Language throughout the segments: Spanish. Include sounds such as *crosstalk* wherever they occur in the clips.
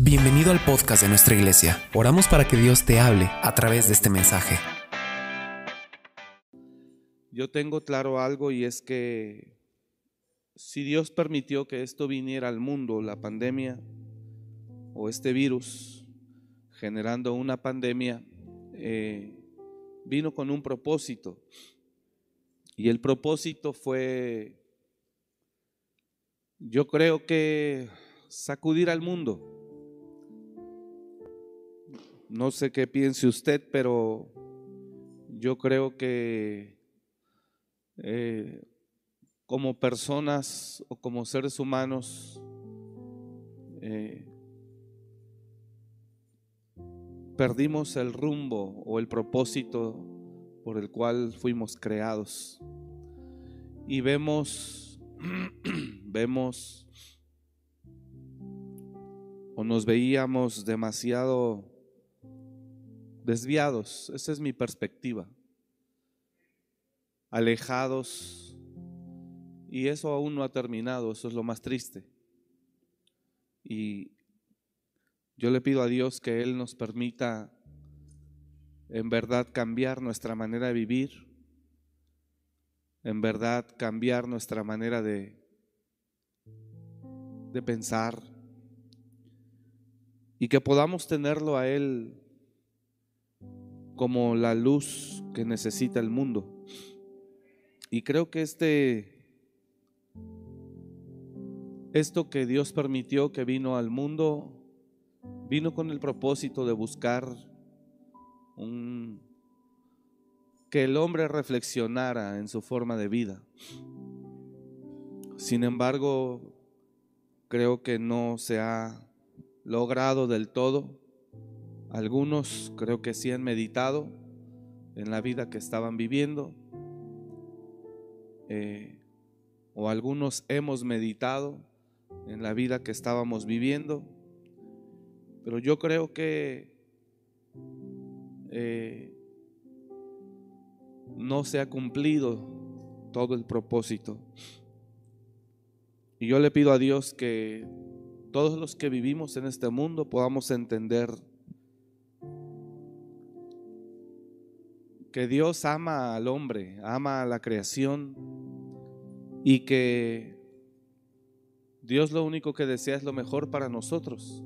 Bienvenido al podcast de nuestra iglesia. Oramos para que Dios te hable a través de este mensaje. Yo tengo claro algo y es que si Dios permitió que esto viniera al mundo, la pandemia o este virus, generando una pandemia, eh, vino con un propósito. Y el propósito fue, yo creo que sacudir al mundo no sé qué piense usted, pero yo creo que eh, como personas o como seres humanos eh, perdimos el rumbo o el propósito por el cual fuimos creados. Y vemos, *clears throat* vemos o nos veíamos demasiado desviados, esa es mi perspectiva, alejados, y eso aún no ha terminado, eso es lo más triste. Y yo le pido a Dios que Él nos permita en verdad cambiar nuestra manera de vivir, en verdad cambiar nuestra manera de, de pensar y que podamos tenerlo a Él como la luz que necesita el mundo. Y creo que este esto que Dios permitió que vino al mundo vino con el propósito de buscar un que el hombre reflexionara en su forma de vida. Sin embargo, creo que no se ha logrado del todo algunos creo que sí han meditado en la vida que estaban viviendo. Eh, o algunos hemos meditado en la vida que estábamos viviendo. Pero yo creo que eh, no se ha cumplido todo el propósito. Y yo le pido a Dios que todos los que vivimos en este mundo podamos entender que Dios ama al hombre, ama a la creación y que Dios lo único que desea es lo mejor para nosotros.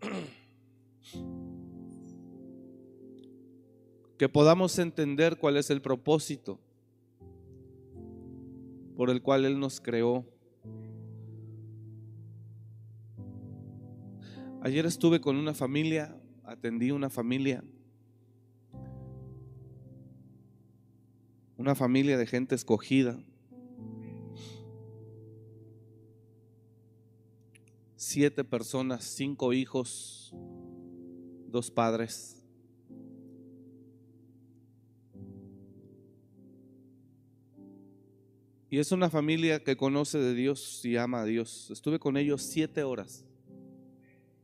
*clears throat* Que podamos entender cuál es el propósito por el cual Él nos creó. Ayer estuve con una familia, atendí una familia una familia de gente escogida. Siete personas, cinco hijos, dos padres. Y es una familia que conoce de Dios y ama a Dios. Estuve con ellos siete horas,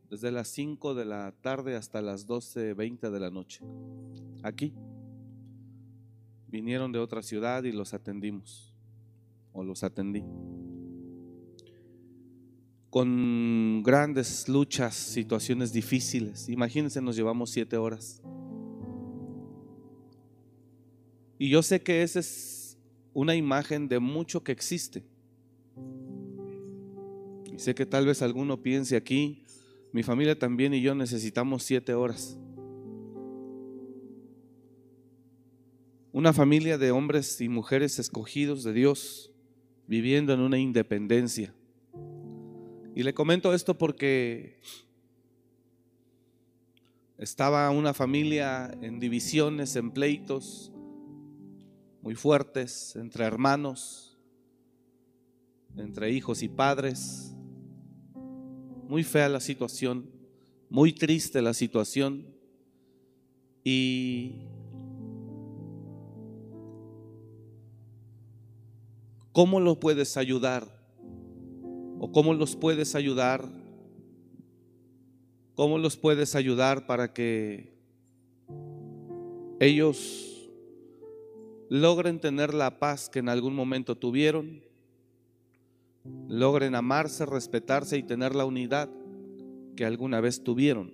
desde las cinco de la tarde hasta las doce veinte de la noche, aquí vinieron de otra ciudad y los atendimos, o los atendí. Con grandes luchas, situaciones difíciles. Imagínense, nos llevamos siete horas. Y yo sé que esa es una imagen de mucho que existe. Y sé que tal vez alguno piense aquí, mi familia también y yo necesitamos siete horas. Una familia de hombres y mujeres escogidos de Dios, viviendo en una independencia. Y le comento esto porque estaba una familia en divisiones, en pleitos muy fuertes entre hermanos, entre hijos y padres. Muy fea la situación, muy triste la situación. Y ¿Cómo los puedes ayudar? ¿O cómo los puedes ayudar? ¿Cómo los puedes ayudar para que ellos logren tener la paz que en algún momento tuvieron? logren amarse, respetarse y tener la unidad que alguna vez tuvieron.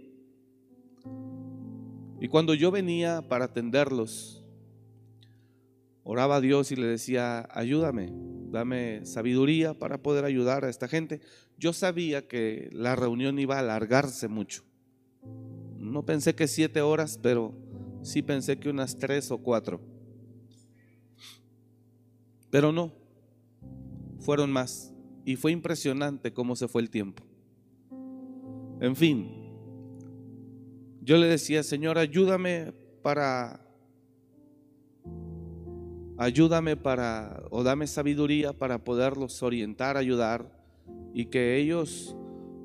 Y cuando yo venía para atenderlos, oraba a Dios y le decía, ayúdame, dame sabiduría para poder ayudar a esta gente. Yo sabía que la reunión iba a alargarse mucho. No pensé que siete horas, pero sí pensé que unas tres o cuatro. Pero no, fueron más. Y fue impresionante cómo se fue el tiempo. En fin, yo le decía, Señor, ayúdame para, ayúdame para, o dame sabiduría para poderlos orientar, ayudar, y que ellos,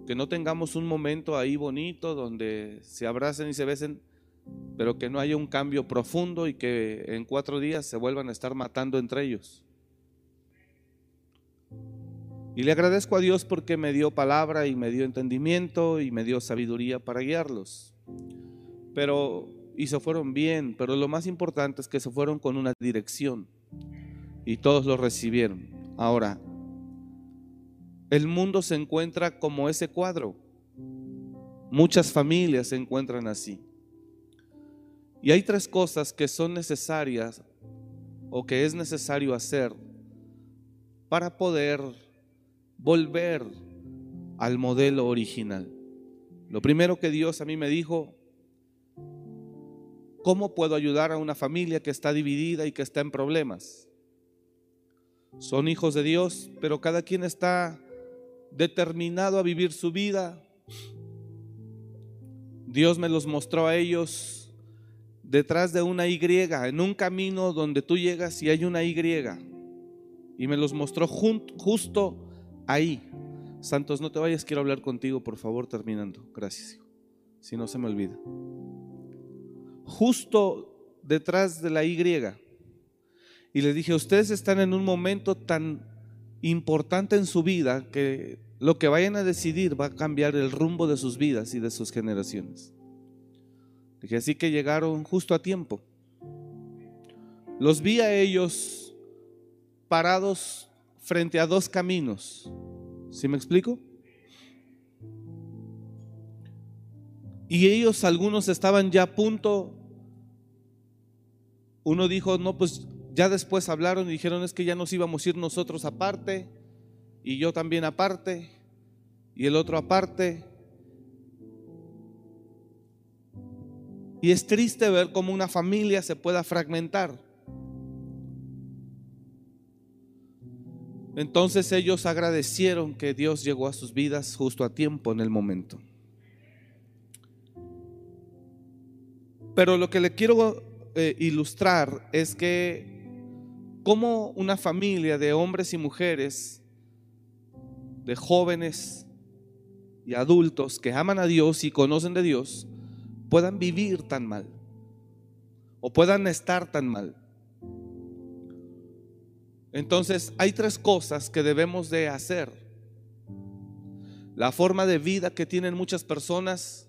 que no tengamos un momento ahí bonito donde se abracen y se besen, pero que no haya un cambio profundo y que en cuatro días se vuelvan a estar matando entre ellos. Y le agradezco a Dios porque me dio palabra y me dio entendimiento y me dio sabiduría para guiarlos. Pero, y se fueron bien, pero lo más importante es que se fueron con una dirección y todos lo recibieron. Ahora, el mundo se encuentra como ese cuadro. Muchas familias se encuentran así. Y hay tres cosas que son necesarias o que es necesario hacer para poder volver al modelo original. Lo primero que Dios a mí me dijo, ¿cómo puedo ayudar a una familia que está dividida y que está en problemas? Son hijos de Dios, pero cada quien está determinado a vivir su vida. Dios me los mostró a ellos detrás de una Y, en un camino donde tú llegas y hay una Y. Y me los mostró justo ahí. Santos, no te vayas, quiero hablar contigo, por favor, terminando. Gracias, Si no se me olvida. Justo detrás de la Y. Y les dije, ustedes están en un momento tan importante en su vida que lo que vayan a decidir va a cambiar el rumbo de sus vidas y de sus generaciones. Dije, así que llegaron justo a tiempo. Los vi a ellos parados frente a dos caminos. ¿Sí me explico? Y ellos, algunos estaban ya a punto. Uno dijo, no, pues ya después hablaron y dijeron, es que ya nos íbamos a ir nosotros aparte, y yo también aparte, y el otro aparte. Y es triste ver cómo una familia se pueda fragmentar. Entonces ellos agradecieron que Dios llegó a sus vidas justo a tiempo en el momento. Pero lo que le quiero eh, ilustrar es que como una familia de hombres y mujeres, de jóvenes y adultos que aman a Dios y conocen de Dios, puedan vivir tan mal o puedan estar tan mal. Entonces hay tres cosas que debemos de hacer. La forma de vida que tienen muchas personas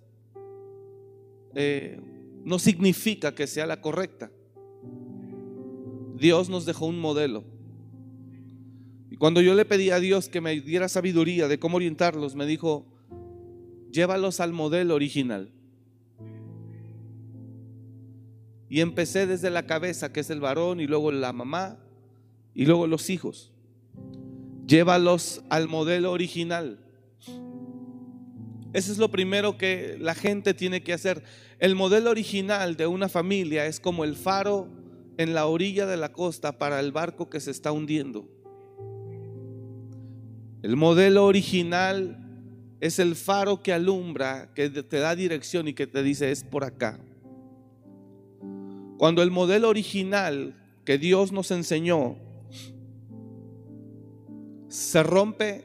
eh, no significa que sea la correcta. Dios nos dejó un modelo. Y cuando yo le pedí a Dios que me diera sabiduría de cómo orientarlos, me dijo, llévalos al modelo original. Y empecé desde la cabeza, que es el varón, y luego la mamá, y luego los hijos. Llévalos al modelo original. Eso es lo primero que la gente tiene que hacer. El modelo original de una familia es como el faro en la orilla de la costa para el barco que se está hundiendo. El modelo original es el faro que alumbra, que te da dirección y que te dice es por acá. Cuando el modelo original que Dios nos enseñó se rompe,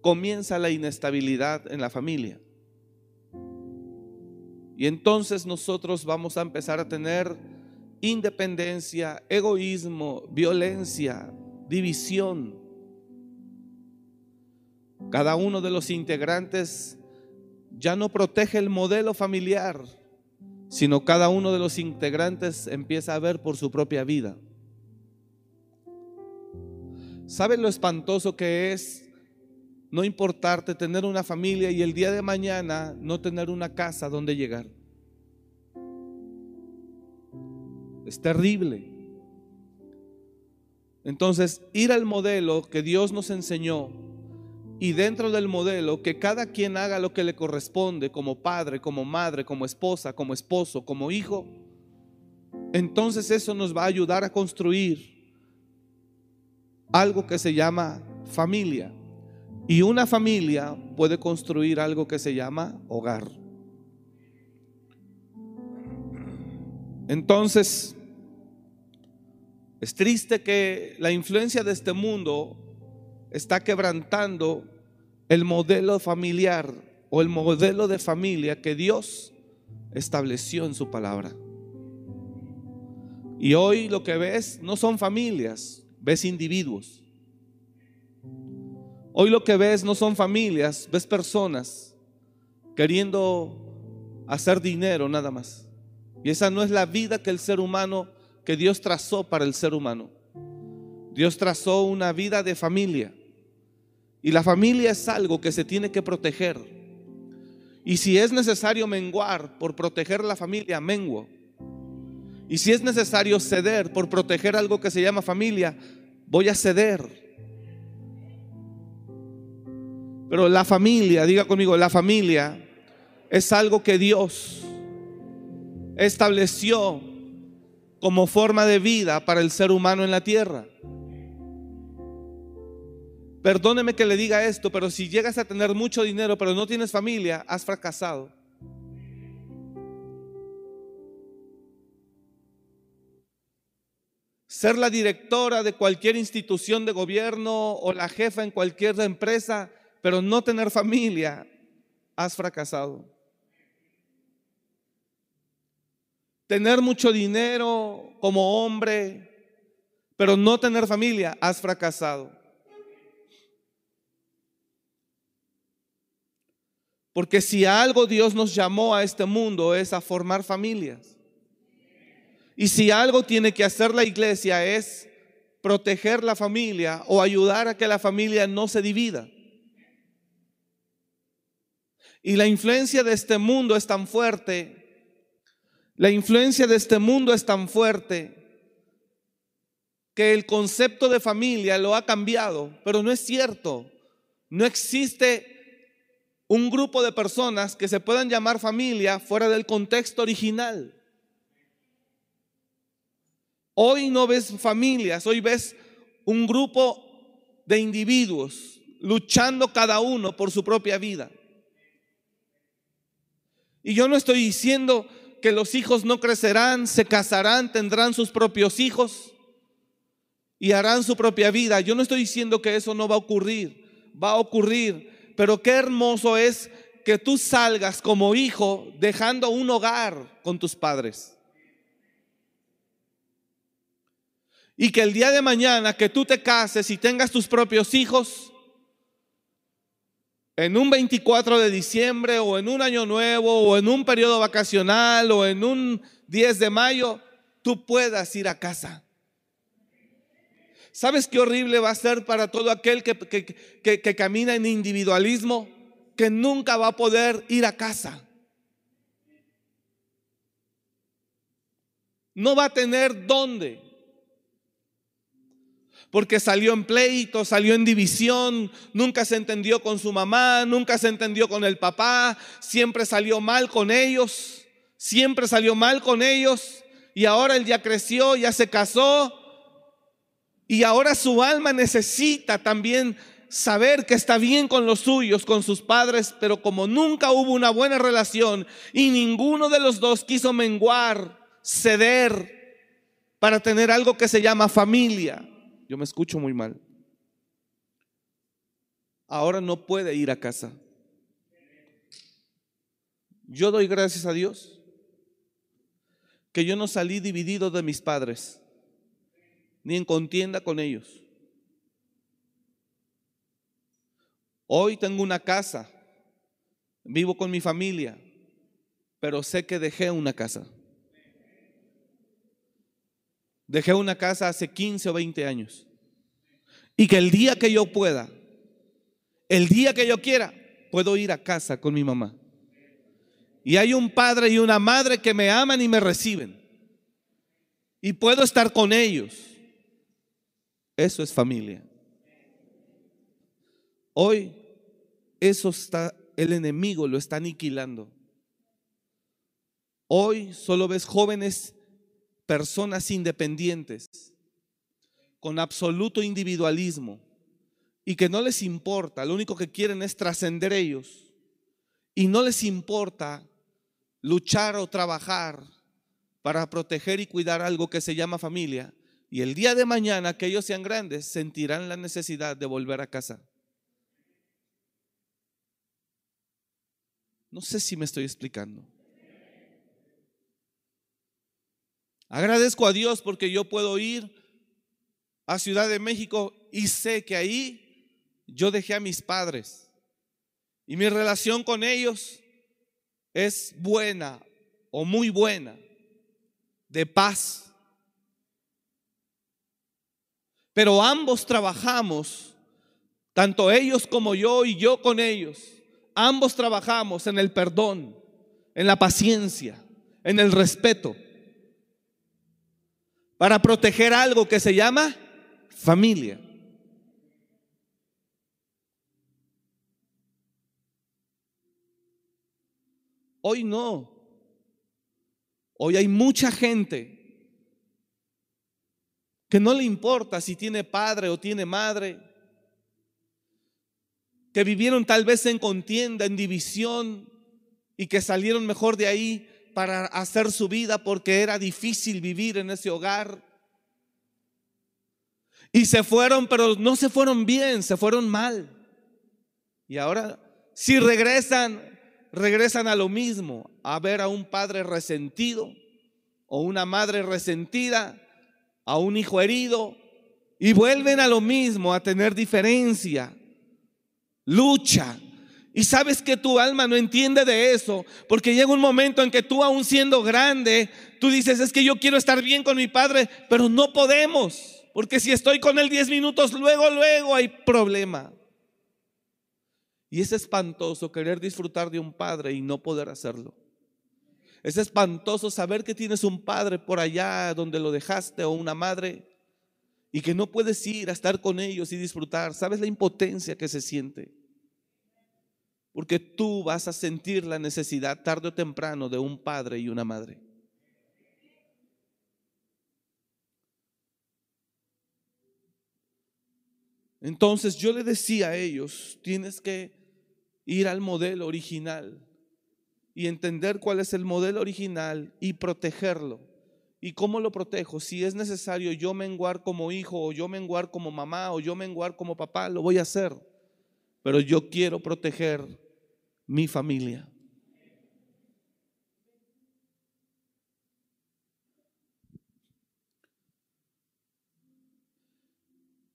comienza la inestabilidad en la familia. Y entonces nosotros vamos a empezar a tener independencia, egoísmo, violencia, división. Cada uno de los integrantes ya no protege el modelo familiar, sino cada uno de los integrantes empieza a ver por su propia vida. ¿Sabes lo espantoso que es no importarte tener una familia y el día de mañana no tener una casa donde llegar? Es terrible. Entonces, ir al modelo que Dios nos enseñó y dentro del modelo que cada quien haga lo que le corresponde como padre, como madre, como esposa, como esposo, como hijo, entonces eso nos va a ayudar a construir algo que se llama familia. Y una familia puede construir algo que se llama hogar. Entonces, es triste que la influencia de este mundo está quebrantando el modelo familiar o el modelo de familia que Dios estableció en su palabra. Y hoy lo que ves no son familias, ves individuos. Hoy lo que ves no son familias, ves personas queriendo hacer dinero nada más. Y esa no es la vida que el ser humano, que Dios trazó para el ser humano. Dios trazó una vida de familia. Y la familia es algo que se tiene que proteger. Y si es necesario menguar por proteger la familia, menguo. Y si es necesario ceder por proteger algo que se llama familia, voy a ceder. Pero la familia, diga conmigo, la familia es algo que Dios estableció como forma de vida para el ser humano en la tierra. Perdóneme que le diga esto, pero si llegas a tener mucho dinero pero no tienes familia, has fracasado. ser la directora de cualquier institución de gobierno o la jefa en cualquier empresa, pero no tener familia, has fracasado. Tener mucho dinero como hombre, pero no tener familia, has fracasado. Porque si algo Dios nos llamó a este mundo es a formar familias. Y si algo tiene que hacer la iglesia es proteger la familia o ayudar a que la familia no se divida. Y la influencia de este mundo es tan fuerte, la influencia de este mundo es tan fuerte que el concepto de familia lo ha cambiado, pero no es cierto. No existe un grupo de personas que se puedan llamar familia fuera del contexto original. Hoy no ves familias, hoy ves un grupo de individuos luchando cada uno por su propia vida. Y yo no estoy diciendo que los hijos no crecerán, se casarán, tendrán sus propios hijos y harán su propia vida. Yo no estoy diciendo que eso no va a ocurrir, va a ocurrir. Pero qué hermoso es que tú salgas como hijo dejando un hogar con tus padres. Y que el día de mañana que tú te cases y tengas tus propios hijos, en un 24 de diciembre o en un año nuevo o en un periodo vacacional o en un 10 de mayo, tú puedas ir a casa. ¿Sabes qué horrible va a ser para todo aquel que, que, camina en individualismo? Que nunca va a poder ir a casa. No va a tener dónde porque salió en pleito, salió en división, nunca se entendió con su mamá, nunca se entendió con el papá, siempre salió mal con ellos, siempre salió mal con ellos y ahora él ya creció, ya se casó y ahora su alma necesita también saber que está bien con los suyos, con sus padres, pero como nunca hubo una buena relación y ninguno de los dos quiso menguar, ceder para tener algo que se llama familia yo me escucho muy mal. Ahora no puede ir a casa. Yo doy gracias a Dios que yo no salí dividido de mis padres, ni en contienda con ellos. Hoy tengo una casa, vivo con mi familia, pero sé que dejé una casa. Dejé una casa hace 15 o 20 años. Y que el día que yo pueda, el día que yo quiera, puedo ir a casa con mi mamá. Y hay un padre y una madre que me aman y me reciben. Y puedo estar con ellos. Eso es familia. Hoy eso está, el enemigo lo está aniquilando. Hoy solo ves jóvenes, personas independientes, con absoluto individualismo y que no les importa, lo único que quieren es trascender ellos y no les importa luchar o trabajar para proteger y cuidar algo que se llama familia. Y el día de mañana que ellos sean grandes sentirán la necesidad de volver a casa. No sé si me estoy explicando. Agradezco a Dios porque yo puedo ir a Ciudad de México y sé que ahí yo dejé a mis padres y mi relación con ellos es buena o muy buena, de paz. Pero ambos trabajamos, tanto ellos como yo y yo con ellos, ambos trabajamos en el perdón, en la paciencia, en el respeto para proteger algo que se llama familia. Hoy no. Hoy hay mucha gente que no le importa si tiene padre o tiene madre, que vivieron tal vez en contienda, en división y que salieron mejor de ahí para hacer su vida porque era difícil vivir en ese hogar. Y se fueron, pero no se fueron bien, se fueron mal. Y ahora, si regresan, regresan a lo mismo, a ver a un padre resentido o una madre resentida, a un hijo herido, y vuelven a lo mismo, a tener diferencia, lucha, y sabes que tu alma no entiende de eso, porque llega un momento en que tú aún siendo grande, tú dices, es que yo quiero estar bien con mi padre, pero no podemos, porque si estoy con él 10 minutos, luego, luego hay problema. Y es espantoso querer disfrutar de un padre y no poder hacerlo. Es espantoso saber que tienes un padre por allá donde lo dejaste o una madre y que no puedes ir a estar con ellos y disfrutar. ¿Sabes la impotencia que se siente? Porque tú vas a sentir la necesidad tarde o temprano de un padre y una madre. Entonces yo le decía a ellos, tienes que ir al modelo original y entender cuál es el modelo original y protegerlo. ¿Y cómo lo protejo? Si es necesario yo menguar como hijo o yo menguar como mamá o yo menguar como papá, lo voy a hacer. Pero yo quiero proteger mi familia.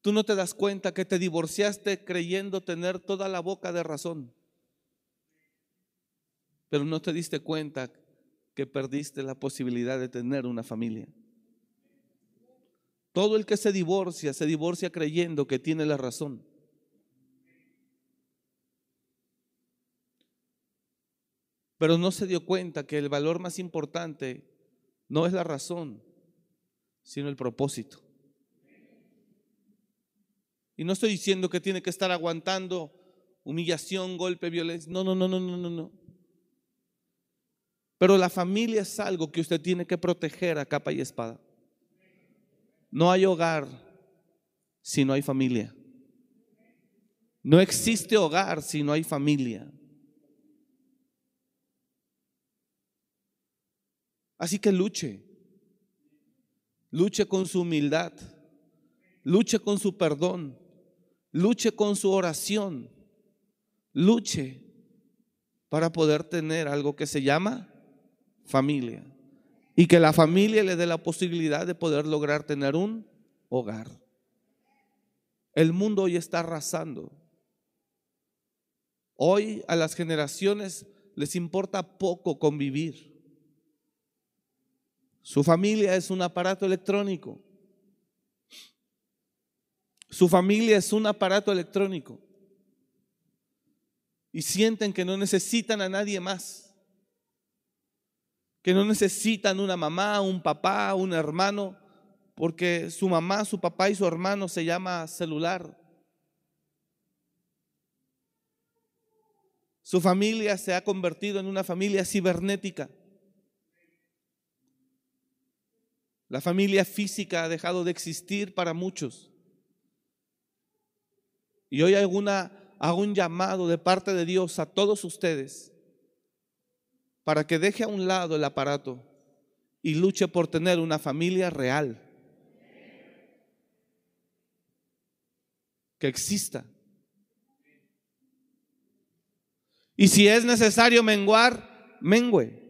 Tú no te das cuenta que te divorciaste creyendo tener toda la boca de razón, pero no te diste cuenta que perdiste la posibilidad de tener una familia. Todo el que se divorcia, se divorcia creyendo que tiene la razón. Pero no se dio cuenta que el valor más importante no es la razón, sino el propósito. Y no estoy diciendo que tiene que estar aguantando humillación, golpe, violencia. No, no, no, no, no, no, no. Pero la familia es algo que usted tiene que proteger a capa y espada. No hay hogar si no hay familia. No existe hogar si no hay familia. Así que luche. Luche con su humildad. Luche con su perdón. Luche con su oración. Luche para poder tener algo que se llama familia. Y que la familia le dé la posibilidad de poder lograr tener un hogar. El mundo hoy está arrasando. Hoy a las generaciones les importa poco convivir. Su familia es un aparato electrónico. Su familia es un aparato electrónico y sienten que no necesitan a nadie más, que no necesitan una mamá, un papá, un hermano, porque su mamá, su papá y su hermano se llama celular. Su familia se ha convertido en una familia cibernética. La familia física ha dejado de existir para muchos. Y hoy alguna, hago un llamado de parte de Dios a todos ustedes para que deje a un lado el aparato y luche por tener una familia real. Que exista. Y si es necesario menguar, mengüe.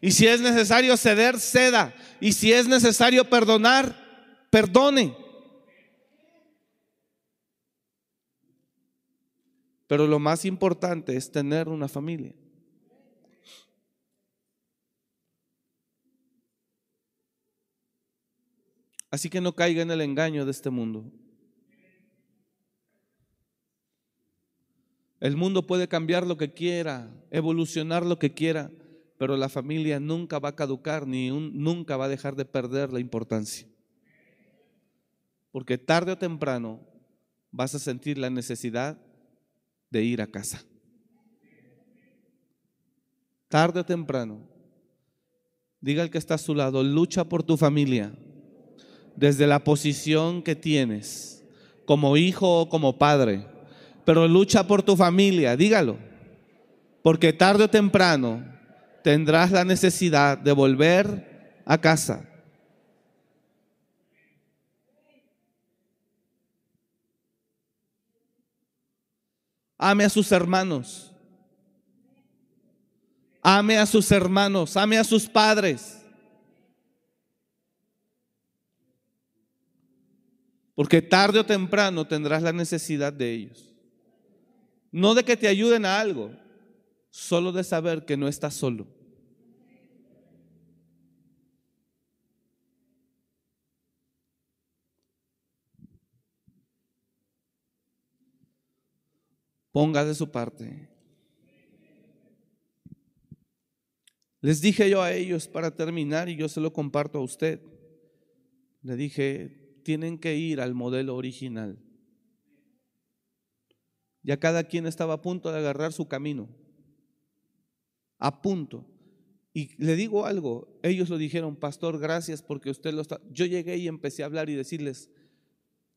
Y si es necesario ceder, ceda. Y si es necesario perdonar, perdone. Pero lo más importante es tener una familia. Así que no caiga en el engaño de este mundo. El mundo puede cambiar lo que quiera, evolucionar lo que quiera, pero la familia nunca va a caducar ni nunca va a dejar de perder la importancia. Porque tarde o temprano vas a sentir la necesidad de ir a casa. Tarde o temprano. Diga el que está a su lado, lucha por tu familia desde la posición que tienes, como hijo o como padre pero lucha por tu familia, dígalo. Porque tarde o temprano tendrás la necesidad de volver a casa. Ame a sus hermanos. Ame a sus hermanos, ame a sus padres. Porque tarde o temprano tendrás la necesidad de ellos. No de que te ayuden a algo, solo de saber que no estás solo. Ponga de su parte. Les dije yo a ellos para terminar y yo se lo comparto a usted. Le dije, tienen que ir al modelo original. Ya cada quien estaba a punto de agarrar su camino. A punto. Y le digo algo, ellos lo dijeron, pastor, gracias porque usted lo está... Yo llegué y empecé a hablar y decirles,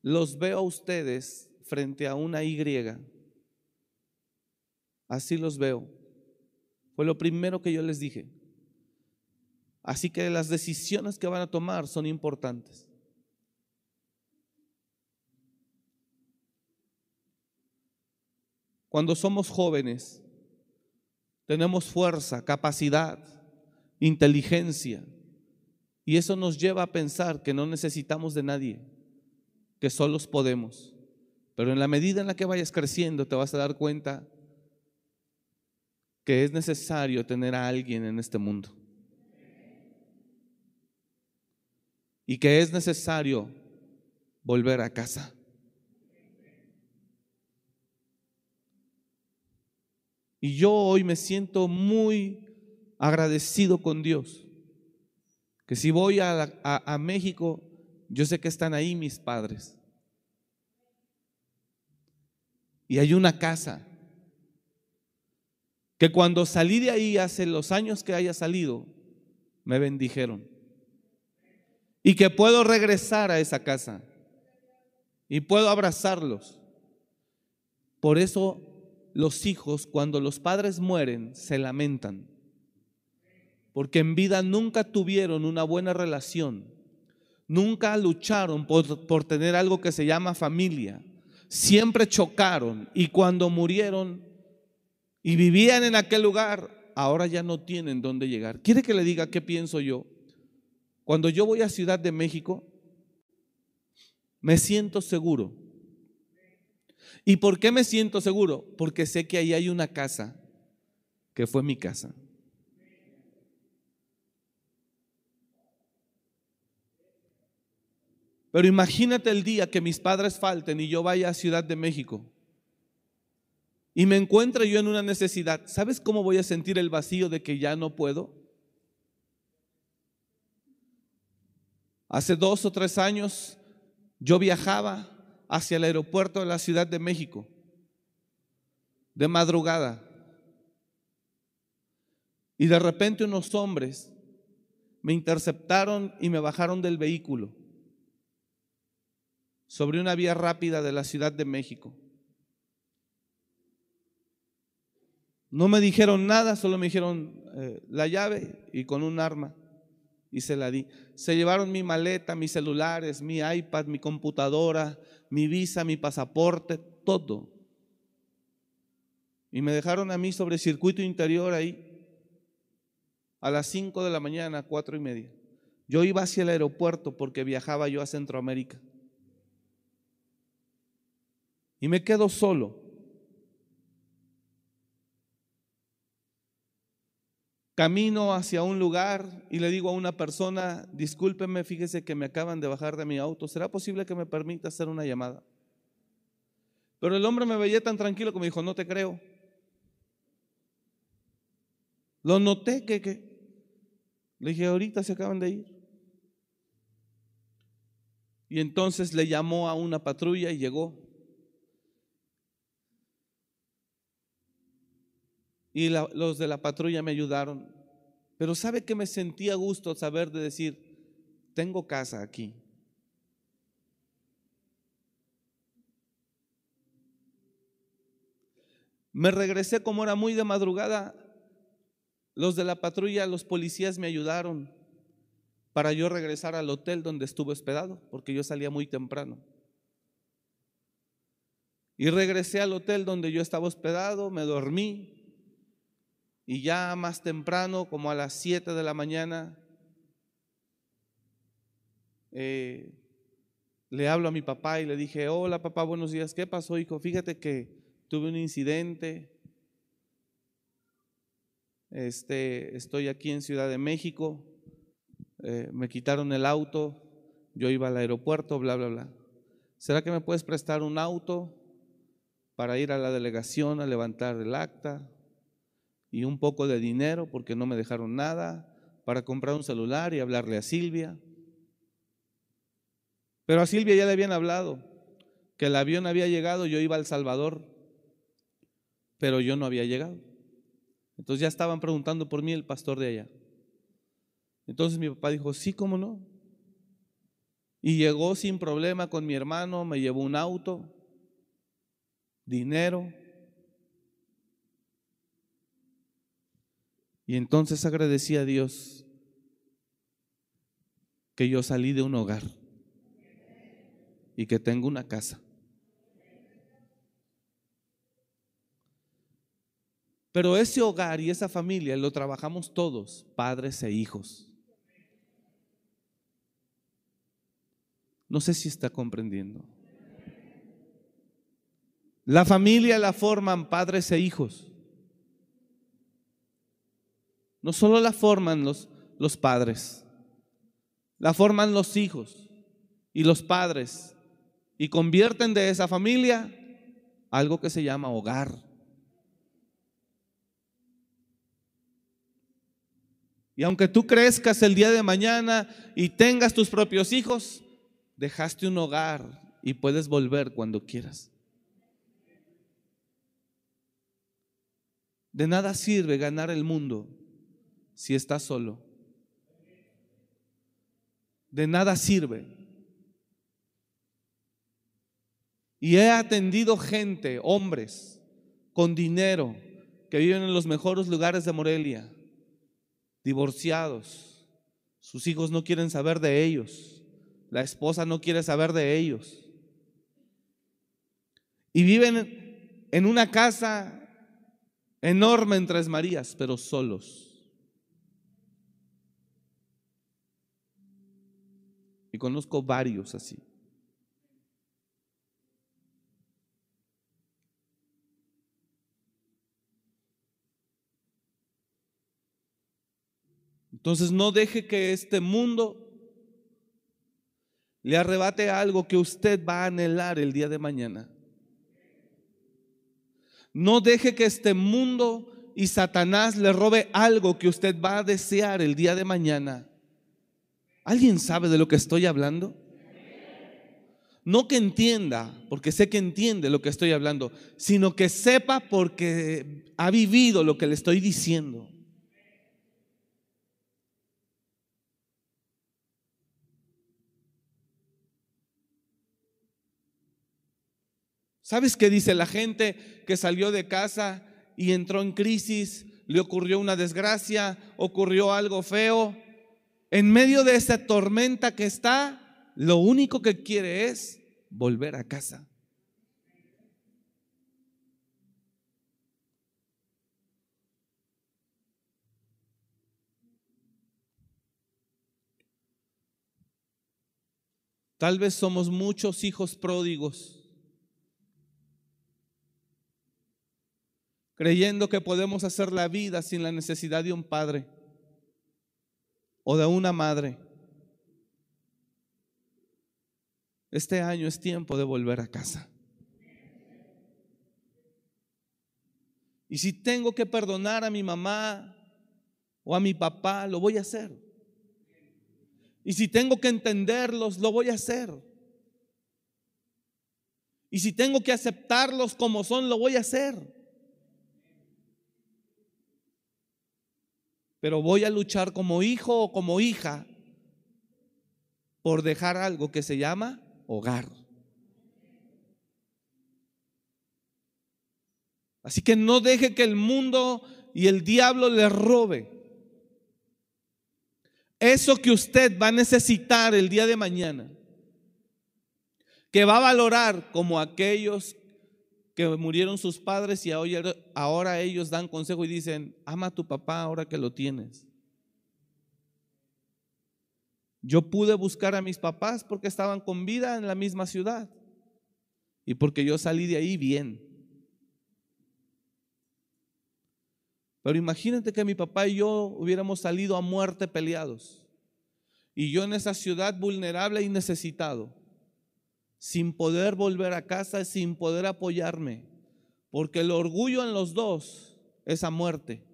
los veo a ustedes frente a una Y. Así los veo. Fue lo primero que yo les dije. Así que las decisiones que van a tomar son importantes. Cuando somos jóvenes, tenemos fuerza, capacidad, inteligencia. Y eso nos lleva a pensar que no necesitamos de nadie, que solos podemos. Pero en la medida en la que vayas creciendo, te vas a dar cuenta que es necesario tener a alguien en este mundo. Y que es necesario volver a casa. Y yo hoy me siento muy agradecido con Dios. Que si voy a, México, yo sé que están ahí mis padres. Y hay una casa que cuando salí de ahí hace los años que haya salido, me bendijeron. Y que puedo regresar a esa casa y puedo abrazarlos. Por eso los hijos, cuando los padres mueren, se lamentan. Porque en vida nunca tuvieron una buena relación. Nunca lucharon por, por tener algo que se llama familia. Siempre chocaron y cuando murieron y vivían en aquel lugar, ahora ya no tienen dónde llegar. ¿Quiere que le diga qué pienso yo? Cuando yo voy a Ciudad de México, me siento seguro ¿Y por qué me siento seguro? Porque sé que ahí hay una casa que fue mi casa. Pero imagínate el día que mis padres falten y yo vaya a Ciudad de México y me encuentre yo en una necesidad. ¿Sabes cómo voy a sentir el vacío de que ya no puedo? Hace dos o tres años yo viajaba hacia el aeropuerto de la Ciudad de México de madrugada y de repente unos hombres me interceptaron y me bajaron del vehículo sobre una vía rápida de la Ciudad de México. No me dijeron nada, solo me dijeron eh, la llave y con un arma y se la di. Se llevaron mi maleta, mis celulares, mi iPad, mi computadora, mi visa, mi pasaporte, todo. Y me dejaron a mí sobre circuito interior ahí a las 5 de la mañana, cuatro y media. Yo iba hacia el aeropuerto porque viajaba yo a Centroamérica. Y me quedo solo. Camino hacia un lugar y le digo a una persona, discúlpeme, fíjese que me acaban de bajar de mi auto, ¿será posible que me permita hacer una llamada? Pero el hombre me veía tan tranquilo que me dijo, no te creo. Lo noté que, que le dije, ahorita se acaban de ir. Y entonces le llamó a una patrulla y llegó. Y los de la patrulla me ayudaron. Pero sabe que me sentía gusto saber de decir, tengo casa aquí. Me regresé como era muy de madrugada. Los de la patrulla, los policías me ayudaron para yo regresar al hotel donde estuve hospedado, porque yo salía muy temprano. Y regresé al hotel donde yo estaba hospedado, me dormí, y ya más temprano, como a las 7 de la mañana, eh, le hablo a mi papá y le dije, hola papá, buenos días, ¿qué pasó hijo? Fíjate que tuve un incidente, este, estoy aquí en Ciudad de México, eh, me quitaron el auto, yo iba al aeropuerto, bla, bla, bla. ¿Será que me puedes prestar un auto para ir a la delegación a levantar el acta? Y un poco de dinero porque no me dejaron nada para comprar un celular y hablarle a Silvia. Pero a Silvia ya le habían hablado que el avión había llegado, yo iba al Salvador, pero yo no había llegado. Entonces ya estaban preguntando por mí el pastor de allá. Entonces mi papá dijo, sí, cómo no. Y llegó sin problema con mi hermano, me llevó un auto, dinero, Y entonces agradecí a Dios que yo salí de un hogar y que tengo una casa. Pero ese hogar y esa familia lo trabajamos todos, padres e hijos. No sé si está comprendiendo. La familia la forman padres e hijos. No solo la forman los, los padres, la forman los hijos y los padres y convierten de esa familia algo que se llama hogar. Y aunque tú crezcas el día de mañana y tengas tus propios hijos, dejaste un hogar y puedes volver cuando quieras. De nada sirve ganar el mundo si estás solo. De nada sirve. Y he atendido gente, hombres, con dinero, que viven en los mejores lugares de Morelia, divorciados. Sus hijos no quieren saber de ellos. La esposa no quiere saber de ellos. Y viven en una casa enorme en Tres Marías, pero solos. Y conozco varios así. Entonces no deje que este mundo le arrebate algo que usted va a anhelar el día de mañana. No deje que este mundo y Satanás le robe algo que usted va a desear el día de mañana. ¿Alguien sabe de lo que estoy hablando? No que entienda, porque sé que entiende lo que estoy hablando, sino que sepa porque ha vivido lo que le estoy diciendo. ¿Sabes qué dice la gente que salió de casa y entró en crisis? Le ocurrió una desgracia, ocurrió algo feo. En medio de esa tormenta que está, lo único que quiere es volver a casa. Tal vez somos muchos hijos pródigos creyendo que podemos hacer la vida sin la necesidad de un padre o de una madre. Este año es tiempo de volver a casa. Y si tengo que perdonar a mi mamá o a mi papá, lo voy a hacer. Y si tengo que entenderlos, lo voy a hacer. Y si tengo que aceptarlos como son, lo voy a hacer. Pero voy a luchar como hijo o como hija por dejar algo que se llama hogar. Así que no deje que el mundo y el diablo le robe eso que usted va a necesitar el día de mañana, que va a valorar como aquellos que murieron sus padres y ahora ellos dan consejo y dicen, ama a tu papá ahora que lo tienes. Yo pude buscar a mis papás porque estaban con vida en la misma ciudad y porque yo salí de ahí bien. Pero imagínate que mi papá y yo hubiéramos salido a muerte peleados y yo en esa ciudad vulnerable y necesitado sin poder volver a casa, sin poder apoyarme, porque el orgullo en los dos es a muerte.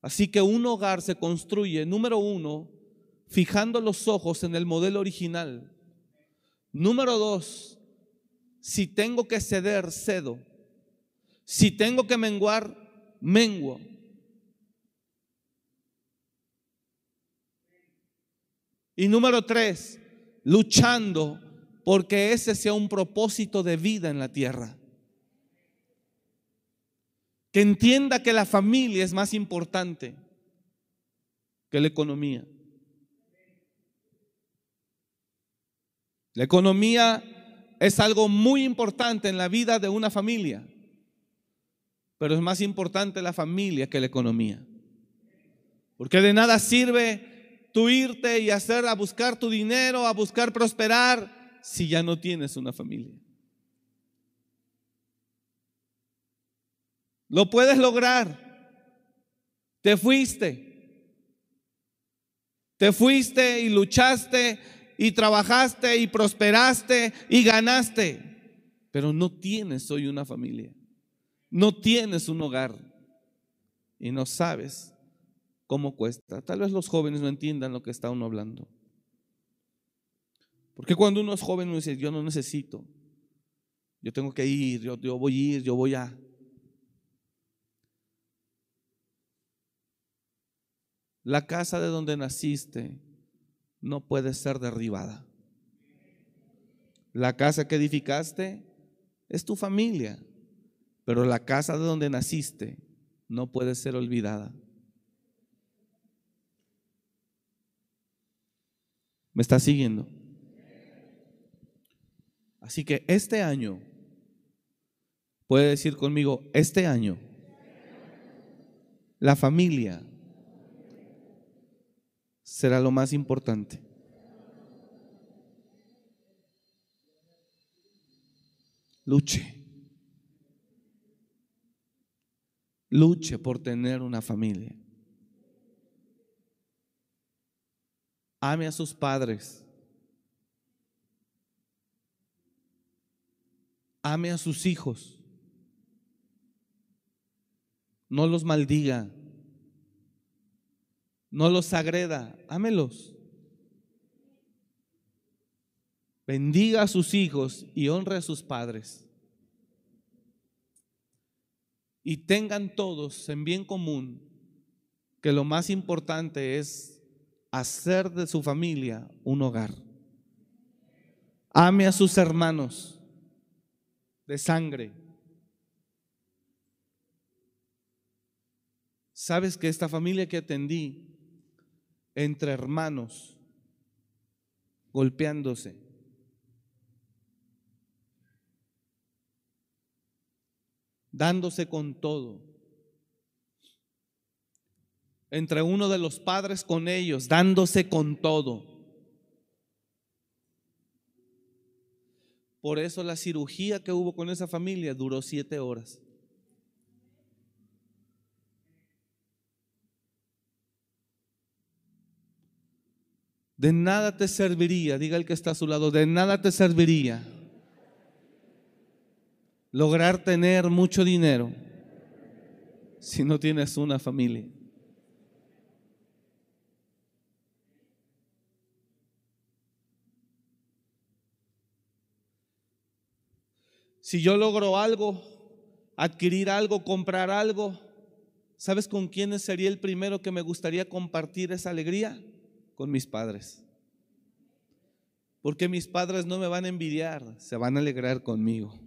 Así que un hogar se construye, número uno, fijando los ojos en el modelo original. Número dos, si tengo que ceder, cedo. Si tengo que menguar, menguo. Y número tres, luchando porque ese sea un propósito de vida en la tierra. Que entienda que la familia es más importante que la economía. La economía es algo muy importante en la vida de una familia, pero es más importante la familia que la economía. Porque de nada sirve tú irte y hacer a buscar tu dinero, a buscar prosperar, si ya no tienes una familia. Lo puedes lograr. Te fuiste. Te fuiste y luchaste y trabajaste y prosperaste y ganaste. Pero no tienes hoy una familia. No tienes un hogar. Y no sabes cómo cuesta. Tal vez los jóvenes no entiendan lo que está uno hablando. Porque cuando uno es joven uno dice, yo no necesito, yo tengo que ir, yo, yo voy a ir, yo voy a... La casa de donde naciste no puede ser derribada. La casa que edificaste es tu familia, pero la casa de donde naciste no puede ser olvidada. ¿Me está siguiendo? Así que este año, puede decir conmigo, este año, la familia será lo más importante. Luche. Luche por tener una familia. Ame a sus padres, ame a sus hijos, no los maldiga, no los agreda, ámelos. Bendiga a sus hijos y honre a sus padres. Y tengan todos en bien común que lo más importante es hacer de su familia un hogar. Ame a sus hermanos de sangre. Sabes que esta familia que atendí, entre hermanos, golpeándose, dándose con todo. Entre uno de los padres con ellos, dándose con todo. Por eso la cirugía que hubo con esa familia duró siete horas. De nada te serviría, diga el que está a su lado, de nada te serviría lograr tener mucho dinero si no tienes una familia. Si yo logro algo, adquirir algo, comprar algo, ¿sabes con quién sería el primero que me gustaría compartir esa alegría? Con mis padres. Porque mis padres no me van a envidiar, se van a alegrar conmigo.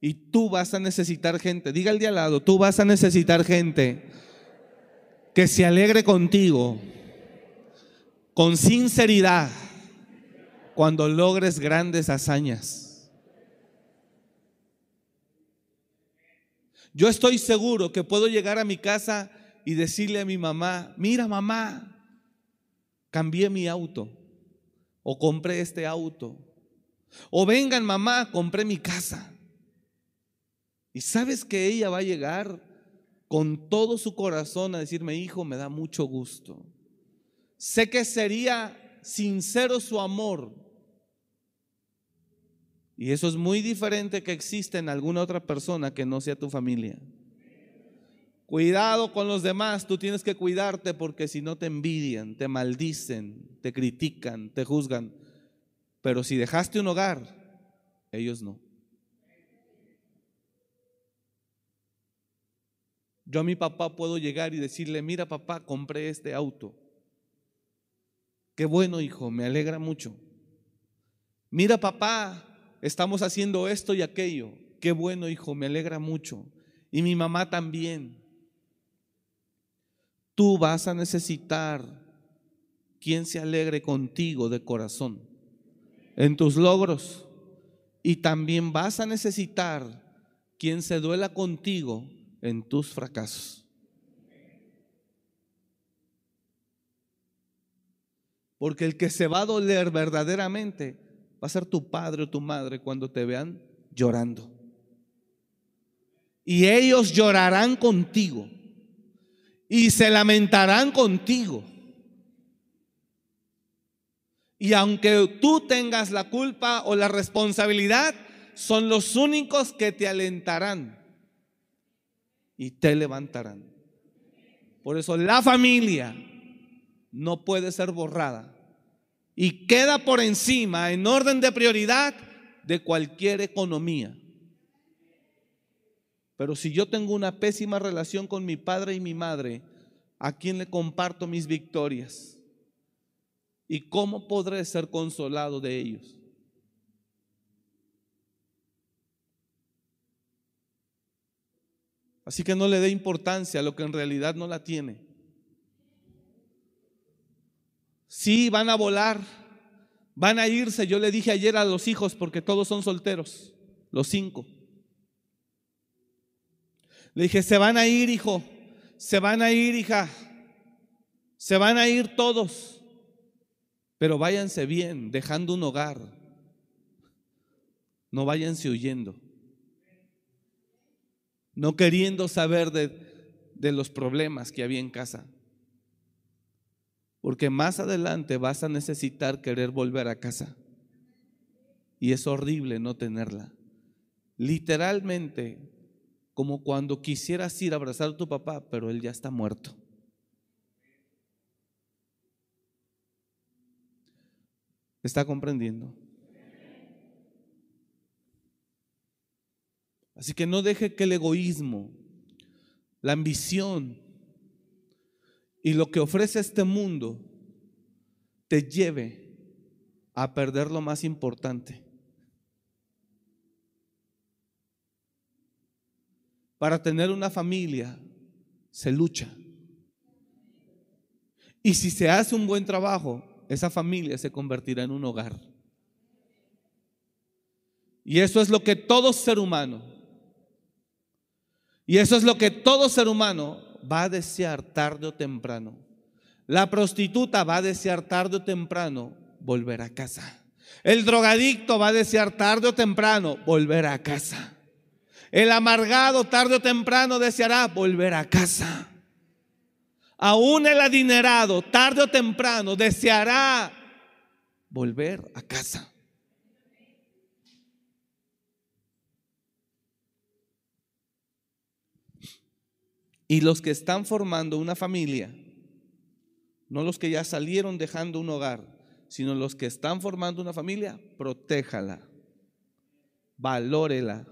Y tú vas a necesitar gente, diga el de al lado, tú vas a necesitar gente que se alegre contigo, con sinceridad, cuando logres grandes hazañas. Yo estoy seguro que puedo llegar a mi casa y decirle a mi mamá, mira mamá, cambié mi auto o compré este auto. O vengan mamá, compré mi casa. Y sabes que ella va a llegar con todo su corazón a decirme, hijo, me da mucho gusto. Sé que sería sincero su amor. Y eso es muy diferente que exista en alguna otra persona que no sea tu familia. Cuidado con los demás, tú tienes que cuidarte porque si no te envidian, te maldicen, te critican, te juzgan. Pero si dejaste un hogar, ellos no. Yo a mi papá puedo llegar y decirle, mira papá, compré este auto. Qué bueno, hijo, me alegra mucho. Mira papá, estamos haciendo esto y aquello. Qué bueno, hijo, me alegra mucho. Y mi mamá también. Tú vas a necesitar quien se alegre contigo de corazón en tus logros. Y también vas a necesitar quien se duela contigo en tus fracasos. Porque el que se va a doler verdaderamente va a ser tu padre o tu madre cuando te vean llorando. Y ellos llorarán contigo. Y se lamentarán contigo. Y aunque tú tengas la culpa o la responsabilidad, son los únicos que te alentarán y te levantarán. Por eso la familia no puede ser borrada y queda por encima en orden de prioridad de cualquier economía. Pero si yo tengo una pésima relación con mi padre y mi madre, ¿a quién le comparto mis victorias? ¿Y cómo podré ser consolado de ellos? Así que no le dé importancia a lo que en realidad no la tiene. Sí, van a volar, van a irse. Yo le dije ayer a los hijos, porque todos son solteros, los cinco. Le dije, se van a ir, hijo, se van a ir, hija, se van a ir todos, pero váyanse bien, dejando un hogar. No váyanse huyendo no queriendo saber de, de los problemas que había en casa. Porque más adelante vas a necesitar querer volver a casa. Y es horrible no tenerla. Literalmente, como cuando quisieras ir a abrazar a tu papá, pero él ya está muerto. ¿Está comprendiendo? Así que no deje que el egoísmo, la ambición y lo que ofrece este mundo te lleve a perder lo más importante. Para tener una familia se lucha. Y si se hace un buen trabajo, esa familia se convertirá en un hogar. Y eso es lo que todo ser humano, y eso es lo que todo ser humano va a desear tarde o temprano. La prostituta va a desear tarde o temprano volver a casa. El drogadicto va a desear tarde o temprano volver a casa. El amargado tarde o temprano deseará volver a casa. Aún el adinerado tarde o temprano deseará volver a casa. Y los que están formando una familia, no los que ya salieron dejando un hogar, sino los que están formando una familia, protéjala, valórela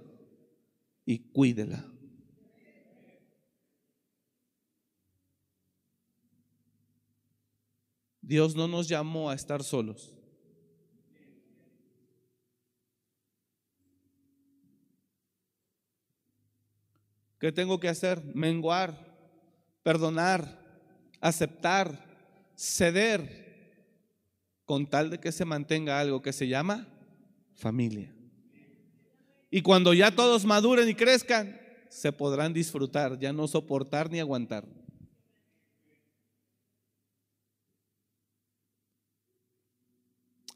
y cuídela. Dios no nos llamó a estar solos. ¿Qué tengo que hacer? Menguar, perdonar, aceptar, ceder, con tal de que se mantenga algo que se llama familia. Y cuando ya todos maduren y crezcan, se podrán disfrutar, ya no soportar ni aguantar.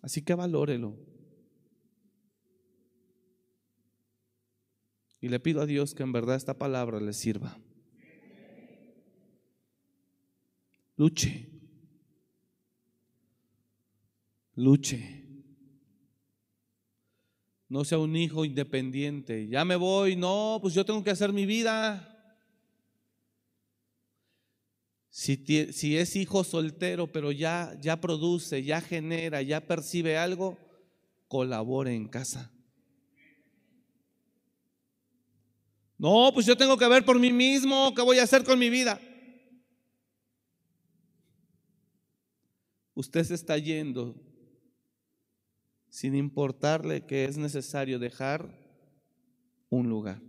Así que valórelo. Y le pido a Dios que en verdad esta palabra le sirva. Luche. Luche. No sea un hijo independiente. Ya me voy. No, pues yo tengo que hacer mi vida. Si, es hijo soltero, pero ya, ya produce, ya genera, ya percibe algo, colabore en casa. No, pues yo tengo que ver por mí mismo qué voy a hacer con mi vida. Usted se está yendo sin importarle que es necesario dejar un lugar.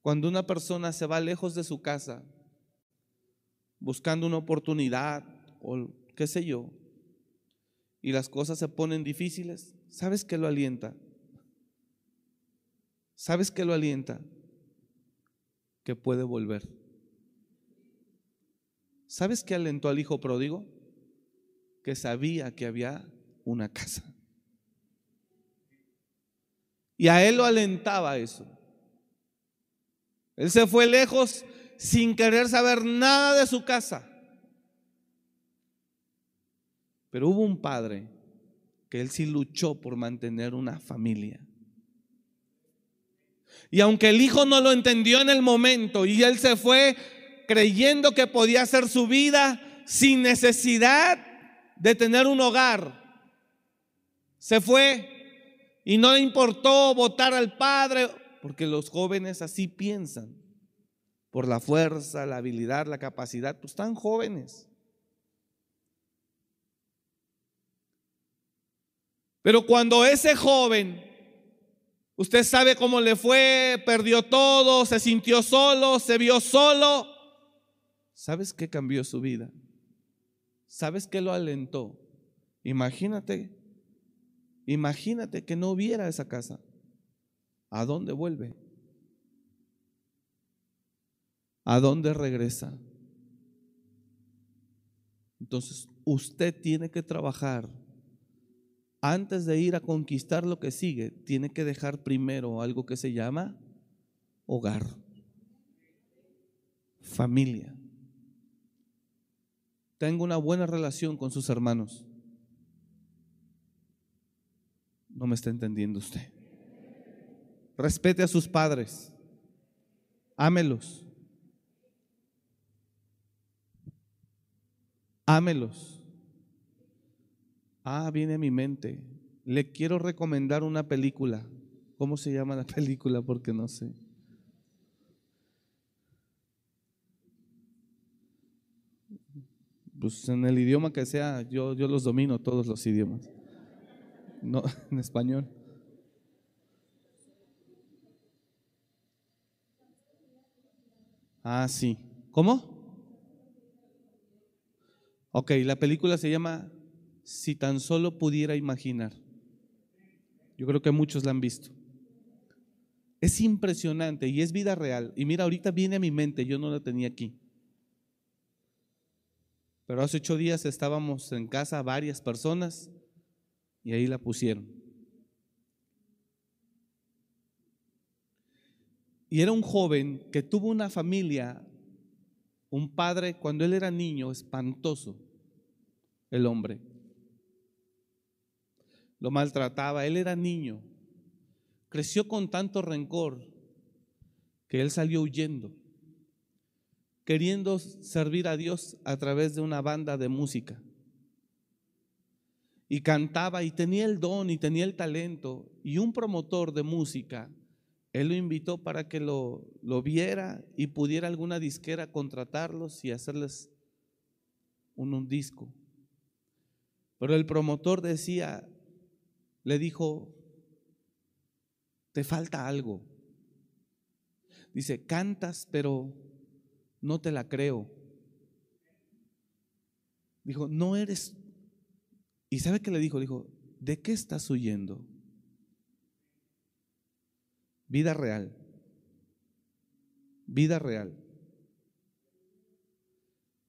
Cuando una persona se va lejos de su casa, buscando una oportunidad o qué sé yo, y las cosas se ponen difíciles, ¿sabes qué lo alienta? ¿Sabes qué lo alienta? Que puede volver. ¿Sabes qué alentó al hijo pródigo? que sabía que había una casa. Y a él lo alentaba eso. Él se fue lejos sin querer saber nada de su casa. Pero hubo un padre que él sí luchó por mantener una familia. Y aunque el hijo no lo entendió en el momento y él se fue creyendo que podía hacer su vida sin necesidad de tener un hogar. Se fue y no le importó votar al padre, porque los jóvenes así piensan, por la fuerza, la habilidad, la capacidad, pues están jóvenes. Pero cuando ese joven, usted sabe cómo le fue, perdió todo, se sintió solo, se vio solo, ¿sabes qué cambió su vida? ¿Sabes qué lo alentó? Imagínate, imagínate que no hubiera esa casa. ¿A dónde vuelve? ¿A dónde regresa? Entonces, usted tiene que trabajar. Antes de ir a conquistar lo que sigue, tiene que dejar primero algo que se llama hogar, familia. tenga una buena relación con sus hermanos. No me está entendiendo usted. Respete a sus padres. Ámelos. Ámelos. Ah, viene a mi mente. Le quiero recomendar una película. ¿Cómo se llama la *laughs* película? Porque no sé. Pues en el idioma que sea, yo, yo los domino todos los idiomas. No, *laughs* en español. Ah, sí. ¿Cómo? Ok, la película se llama Si tan solo pudiera imaginar. Yo creo que muchos la han visto. Es impresionante y es vida real. Y mira, ahorita viene a mi mente, yo no la tenía aquí. Pero hace ocho días estábamos en casa varias personas y ahí la pusieron. Y era un joven que tuvo una familia, un padre cuando él era niño, espantoso, el hombre. Lo maltrataba, él era niño. Creció con tanto rencor que él salió huyendo queriendo servir a Dios a través de una banda de música. Y cantaba y tenía el don y tenía el talento. Y un promotor de música, él lo invitó para que lo, lo viera y pudiera alguna disquera contratarlos y hacerles un, un disco. Pero el promotor decía, le dijo, te falta algo. Dice, cantas, pero no te la creo. Dijo, no eres... ¿Y sabe qué le dijo? Dijo, ¿de qué estás huyendo? Vida real. Vida real.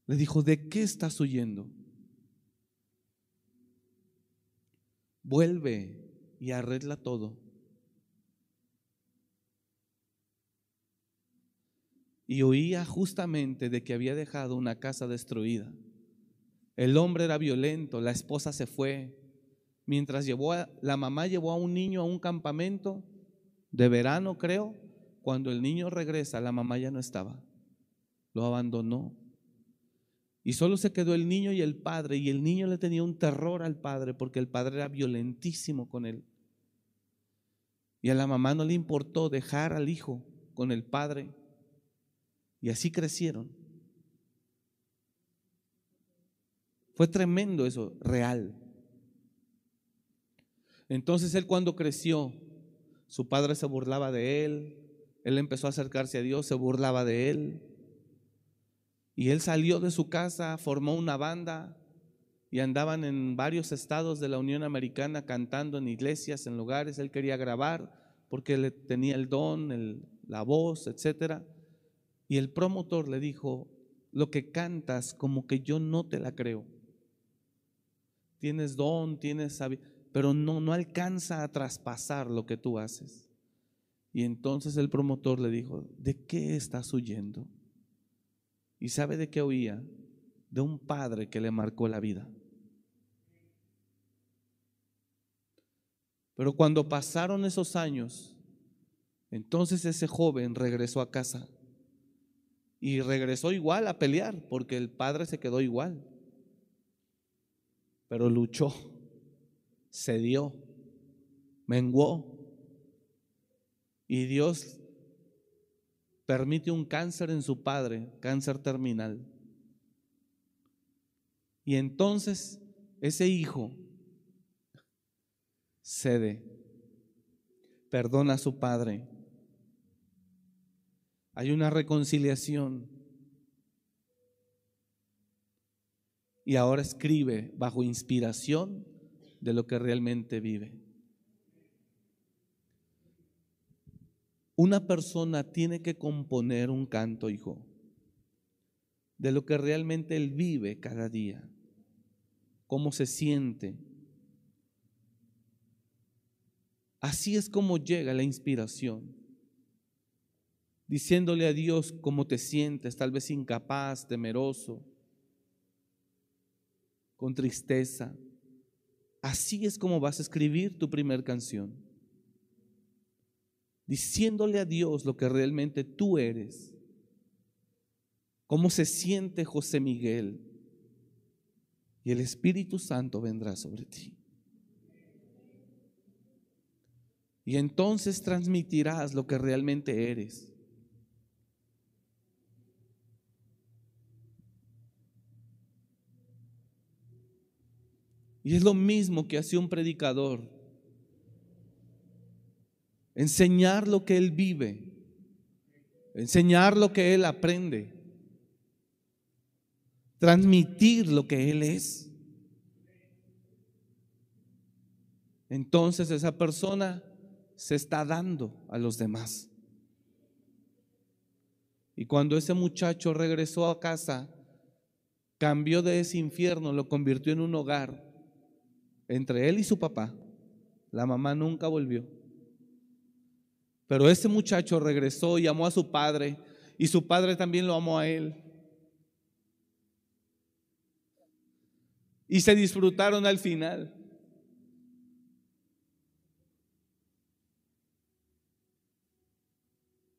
Le dijo, ¿de qué estás huyendo? Vuelve y arregla todo. y oía justamente de que había dejado una casa destruida. El hombre era violento, la esposa se fue. Mientras llevó la mamá llevó a un niño a un campamento de verano, creo, cuando el niño regresa, la mamá ya no estaba. Lo abandonó. Y solo se quedó el niño y el padre, y el niño le tenía un terror al padre porque el padre era violentísimo con él. Y a la mamá no le importó dejar al hijo con el padre y así crecieron. Fue tremendo eso, real. Entonces él cuando creció, su padre se burlaba de él, él empezó a acercarse a Dios, se burlaba de él. Y él salió de su casa, formó una banda y andaban en varios estados de la Unión Americana cantando en iglesias, en lugares. Él quería grabar porque él tenía el don, la voz, etcétera. Y el promotor le dijo, lo que cantas como que yo no te la creo. Tienes don, tienes sabiduría, pero no, no alcanza a traspasar lo que tú haces. Y entonces el promotor le dijo, ¿de qué estás huyendo? ¿Y sabe de qué oía? De un padre que le marcó la vida. Pero cuando pasaron esos años, entonces ese joven regresó a casa y regresó igual a pelear, porque el padre se quedó igual. Pero luchó, cedió, menguó. Y Dios permite un cáncer en su padre, cáncer terminal. Y entonces ese hijo cede, perdona a su padre hay una reconciliación. Y ahora escribe bajo inspiración de lo que realmente vive. Una persona tiene que componer un canto, hijo, de lo que realmente él vive cada día, cómo se siente. Así es como llega la inspiración diciéndole a Dios cómo te sientes, tal vez incapaz, temeroso. con tristeza. Así es como vas a escribir tu primer canción. Diciéndole a Dios lo que realmente tú eres. Cómo se siente José Miguel. Y el Espíritu Santo vendrá sobre ti. Y entonces transmitirás lo que realmente eres. Y es lo mismo que hace un predicador. Enseñar lo que él vive. Enseñar lo que él aprende. Transmitir lo que él es. Entonces esa persona se está dando a los demás. Y cuando ese muchacho regresó a casa, cambió de ese infierno, lo convirtió en un hogar entre él y su papá. La mamá nunca volvió. Pero ese muchacho regresó y amó a su padre y su padre también lo amó a él. Y se disfrutaron al final.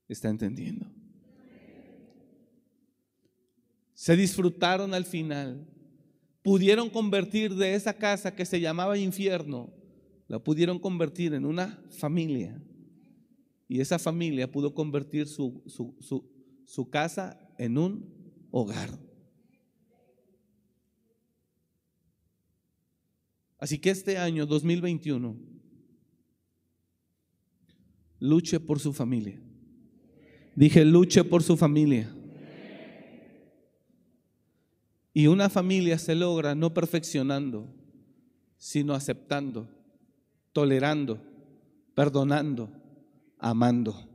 ¿Está entendiendo? Se disfrutaron al final pudieron convertir de esa casa que se llamaba infierno, la pudieron convertir en una familia. Y esa familia pudo convertir su, su, casa en un hogar. Así que este año 2021, luche por su familia. Dije, luche por su familia. Y una familia se logra no perfeccionando, sino aceptando, tolerando, perdonando, amando.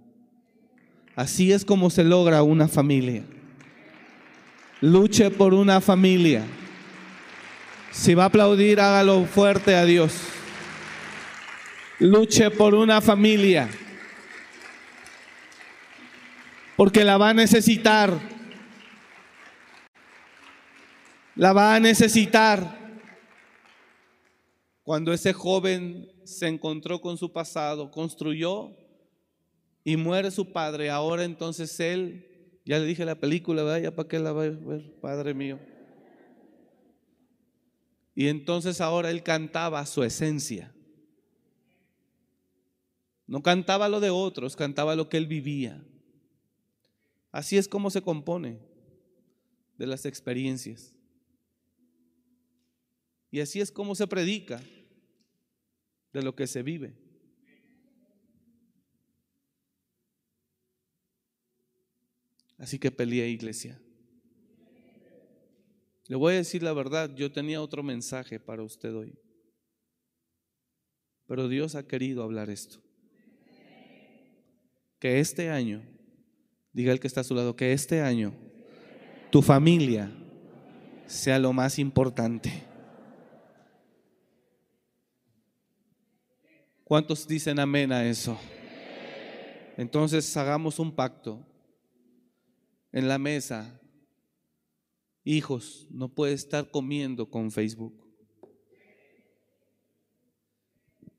Así es como se logra una familia. Luche por una familia. Si va a aplaudir, hágalo fuerte a Dios. Luche por una familia. Porque la va a necesitar la va a necesitar. Cuando ese joven se encontró con su pasado, construyó y muere su padre, ahora entonces él, ya le dije la película, vaya para qué la va a ver, Padre mío. Y entonces ahora él cantaba su esencia. No cantaba lo de otros, cantaba lo que él vivía. Así es como se compone de las experiencias. Y así es como se predica de lo que se vive. Así que peleé, iglesia. Le voy a decir la verdad, yo tenía otro mensaje para usted hoy. Pero Dios ha querido hablar esto. Que este año, diga el que está a su lado, que este año tu familia sea lo más importante. ¿Cuántos dicen amén a eso? Entonces hagamos un pacto en la mesa. Hijos, no puede estar comiendo con Facebook.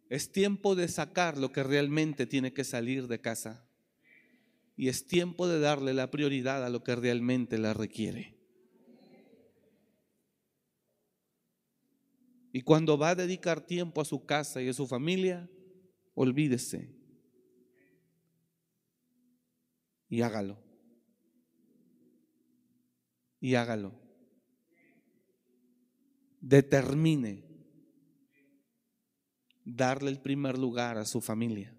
Es tiempo de sacar lo que realmente tiene que salir de casa. Y es tiempo de darle la prioridad a lo que realmente la requiere. Y cuando va a dedicar tiempo a su casa y a su familia, olvídese y hágalo. Y hágalo. Determine darle el primer lugar a su familia.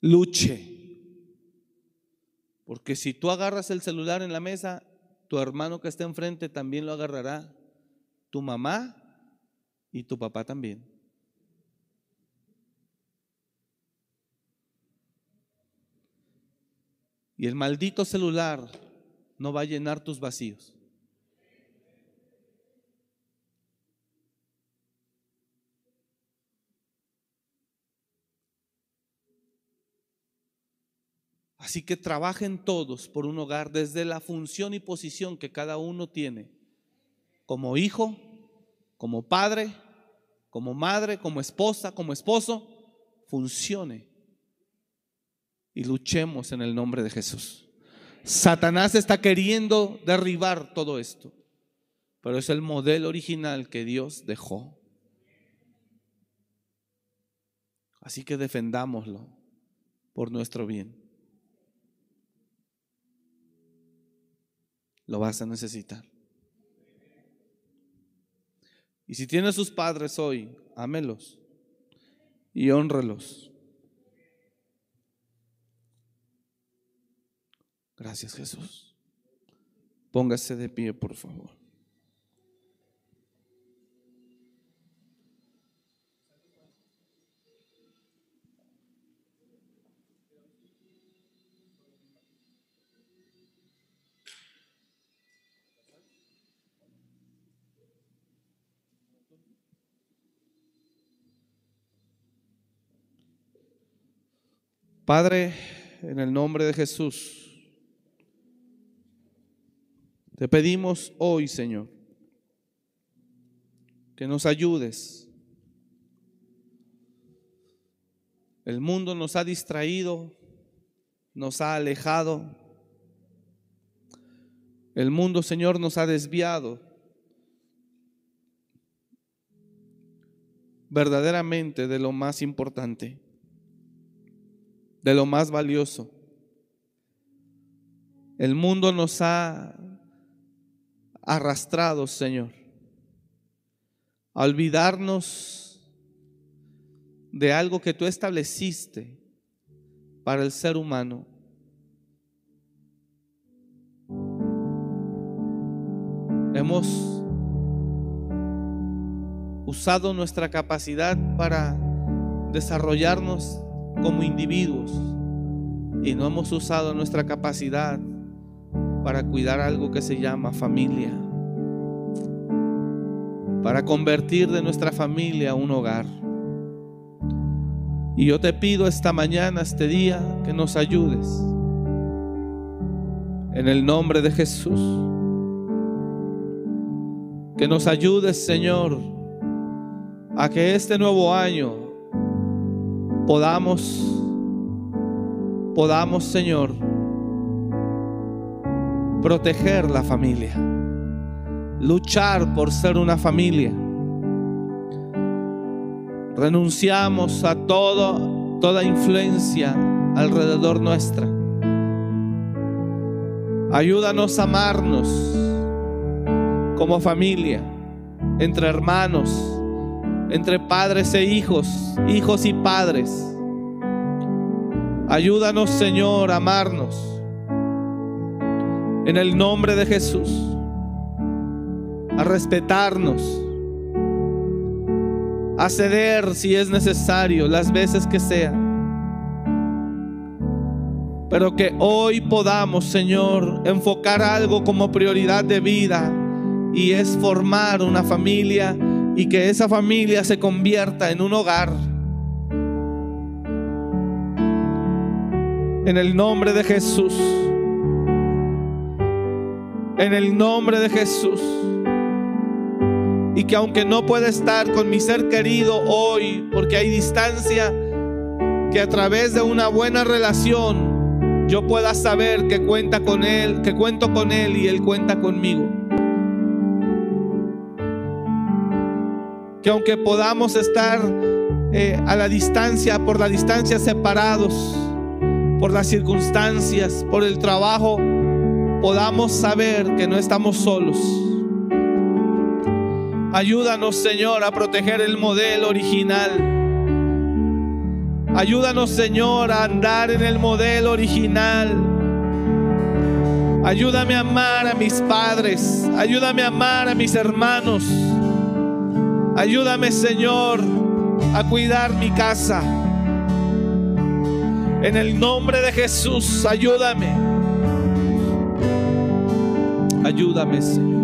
Luche. Porque si tú agarras el celular en la mesa, tu hermano que está enfrente también lo agarrará. Tu mamá y tu papá también. Y el maldito celular no va a llenar tus vacíos. Así que trabajen todos por un hogar desde la función y posición que cada uno tiene, como hijo, como padre, como madre, como esposa, como esposo, funcione. Y luchemos en el nombre de Jesús. Satanás está queriendo derribar todo esto, pero es el modelo original que Dios dejó. Así que defendámoslo por nuestro bien. Lo vas a necesitar. Y si tiene sus padres hoy, ámelos y honrelos. Gracias Jesús. Póngase de pie, por favor. Padre, en el nombre de Jesús, te pedimos hoy, Señor, que nos ayudes. El mundo nos ha distraído, nos ha alejado. El mundo, Señor, nos ha desviado. verdaderamente de lo más importante de lo más valioso. El mundo nos ha arrastrado, Señor, a olvidarnos de algo que tú estableciste para el ser humano. Hemos usado nuestra capacidad para desarrollarnos como individuos y no hemos usado nuestra capacidad para cuidar algo que se llama familia, para convertir de nuestra familia un hogar. Y yo te pido esta mañana, este día, que nos ayudes. En el nombre de Jesús. Que nos ayudes, Señor, a que este nuevo año podamos, podamos, Señor, proteger la familia, luchar por ser una familia. Renunciamos a todo, toda influencia alrededor nuestra. Ayúdanos a amarnos como familia, entre hermanos, entre padres e hijos, hijos y padres. Ayúdanos, Señor, a amarnos. En el nombre de Jesús. A respetarnos. A ceder si es necesario, las veces que sea. Pero que hoy podamos, Señor, enfocar algo como prioridad de vida y es formar una familia y que esa familia se convierta en un hogar. En el nombre de Jesús. En el nombre de Jesús. Y que aunque no pueda estar con mi ser querido hoy, porque hay distancia, que a través de una buena relación yo pueda saber que cuenta con Él, que cuento con Él y Él cuenta conmigo. que aunque podamos estar eh, a la distancia, por la distancia separados, por las circunstancias, por el trabajo, podamos saber que no estamos solos. Ayúdanos, Señor, a proteger el modelo original. Ayúdanos, Señor, a andar en el modelo original. Ayúdame a amar a mis padres. Ayúdame a amar a mis hermanos. Ayúdame, Señor, a cuidar mi casa. En el nombre de Jesús, ayúdame. Ayúdame, Señor.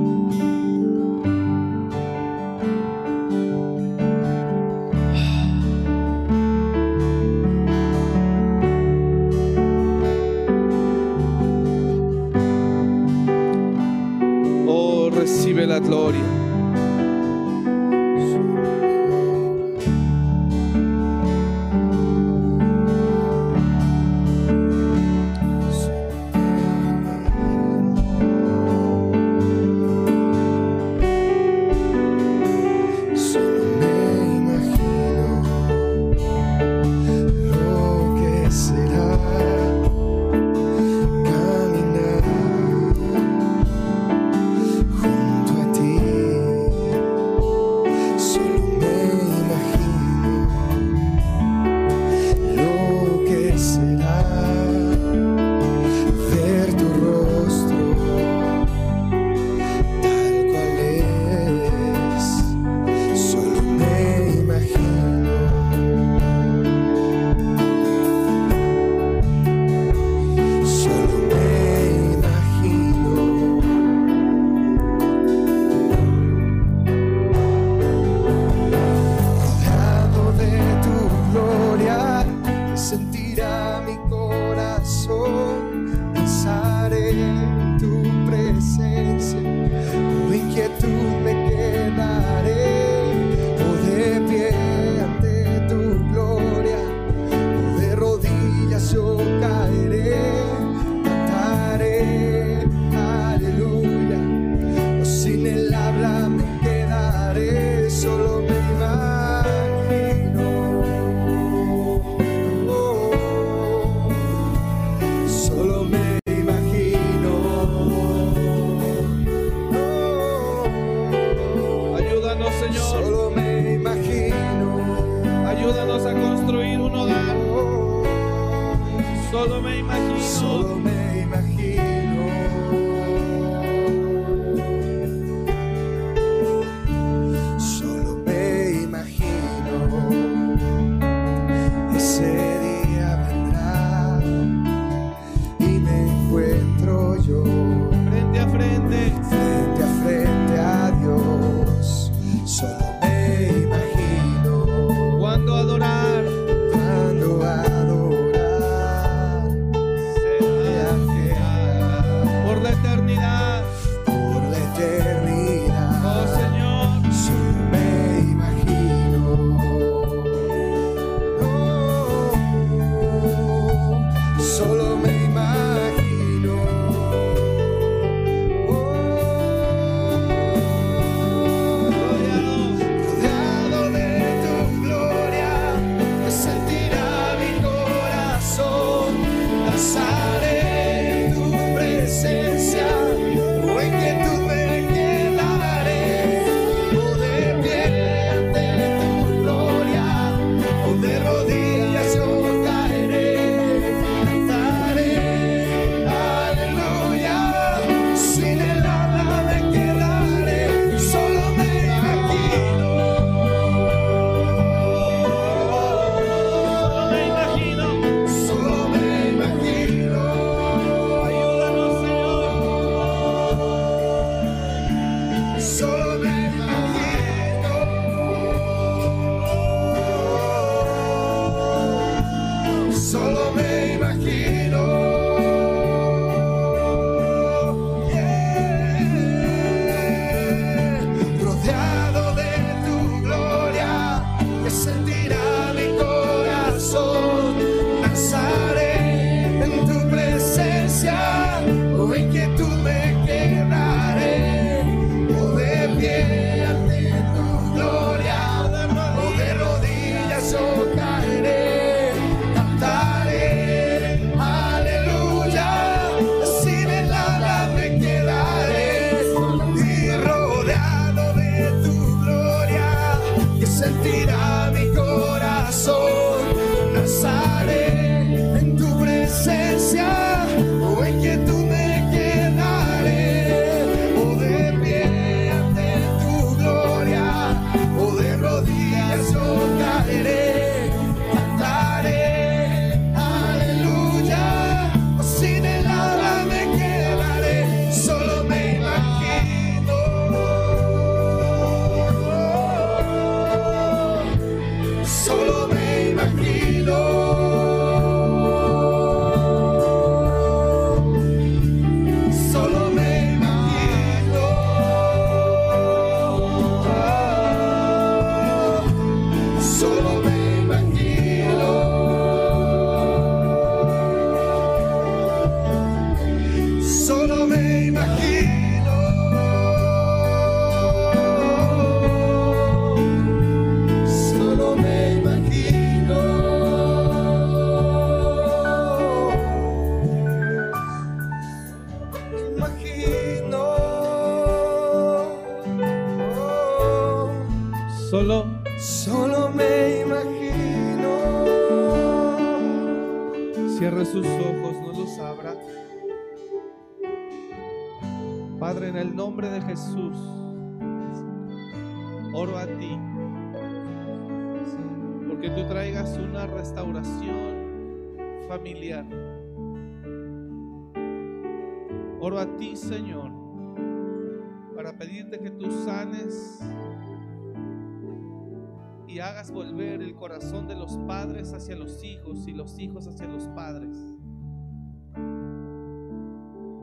Hacia los hijos y los hijos hacia los padres.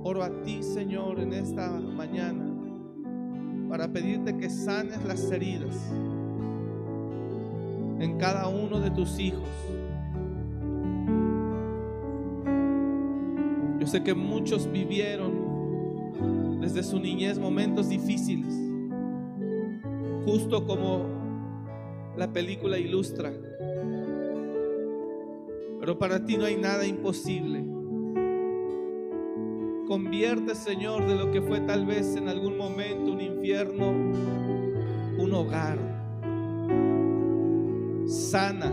Oro a ti, Señor, en esta mañana para pedirte que sanes las heridas en cada uno de tus hijos. Yo sé que muchos vivieron desde su niñez momentos difíciles, justo como la película ilustra. Pero para ti no hay nada imposible. Convierte, Señor, de lo que fue tal vez en algún momento un infierno, un hogar. Sana.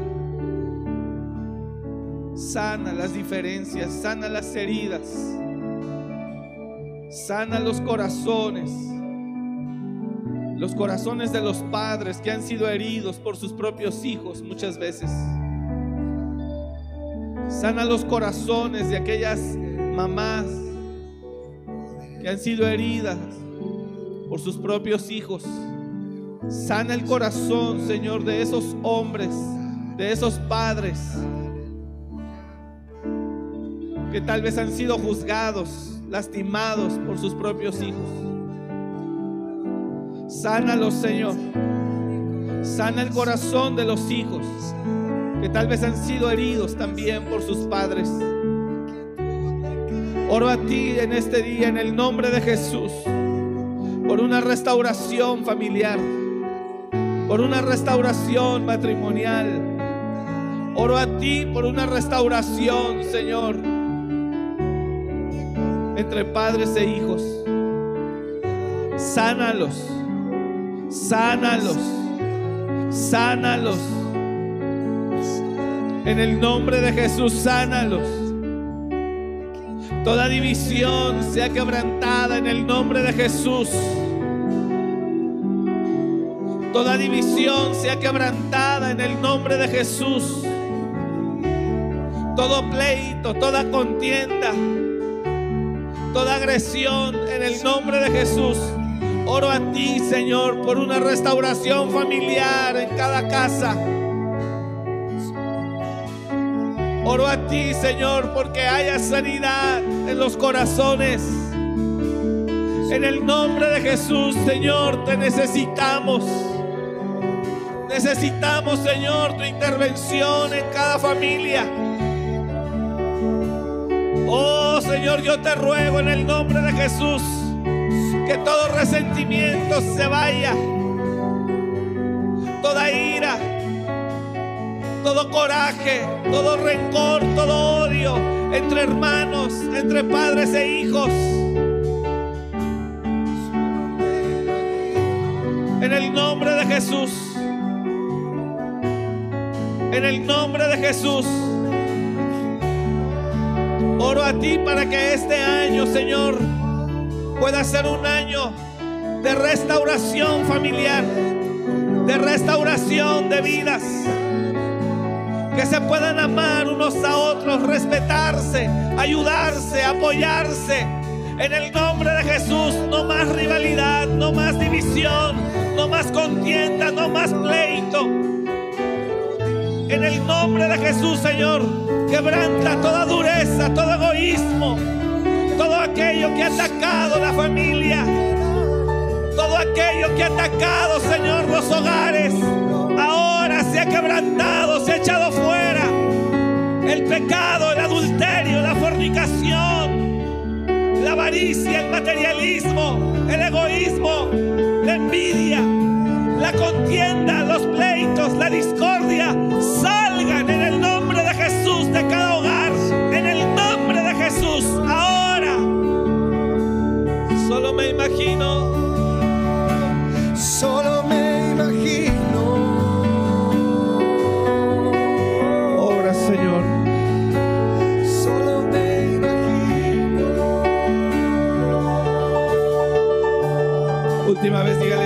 Sana las diferencias, sana las heridas. Sana los corazones. Los corazones de los padres que han sido heridos por sus propios hijos muchas veces. Sana los corazones de aquellas mamás que han sido heridas por sus propios hijos. Sana el corazón, Señor, de esos hombres, de esos padres que tal vez han sido juzgados, lastimados por sus propios hijos. Sánalos, Señor. Sana el corazón de los hijos que tal vez han sido heridos también por sus padres. Oro a ti en este día en el nombre de Jesús por una restauración familiar, por una restauración matrimonial. Oro a ti por una restauración, Señor, entre padres e hijos. Sánalos, sánalos, sánalos. En el nombre de Jesús, sánalos. Toda división sea quebrantada en el nombre de Jesús. Toda división sea quebrantada en el nombre de Jesús. Todo pleito, toda contienda, toda agresión en el nombre de Jesús. Oro a ti, Señor, por una restauración familiar en cada casa. Oro a ti, Señor, porque haya sanidad en los corazones. En el nombre de Jesús, Señor, te necesitamos. Necesitamos, Señor, tu intervención en cada familia. Oh, Señor, yo te ruego en el nombre de Jesús que todo resentimiento se vaya. Toda ira, todo coraje, todo rencor, todo odio entre hermanos, entre padres e hijos. En el nombre de Jesús. En el nombre de Jesús. Oro a ti para que este año, Señor, pueda ser un año de restauración familiar, de restauración de vidas que se puedan amar unos a otros, respetarse, ayudarse, apoyarse. En el nombre de Jesús, no más rivalidad, no más división, no más contienda, no más pleito. En el nombre de Jesús, Señor, quebranta toda dureza, todo egoísmo, todo aquello que ha atacado la familia, todo aquello que ha atacado, Señor, los hogares. Ahora se ha quebrantado, se ha echado pecado, el adulterio, la fornicación, la avaricia, el materialismo, el egoísmo, la envidia, la contienda, los pleitos, la discordia, salgan en el nombre de Jesús de cada hogar, en el nombre de Jesús, ahora. Solo me imagino última vez dígale.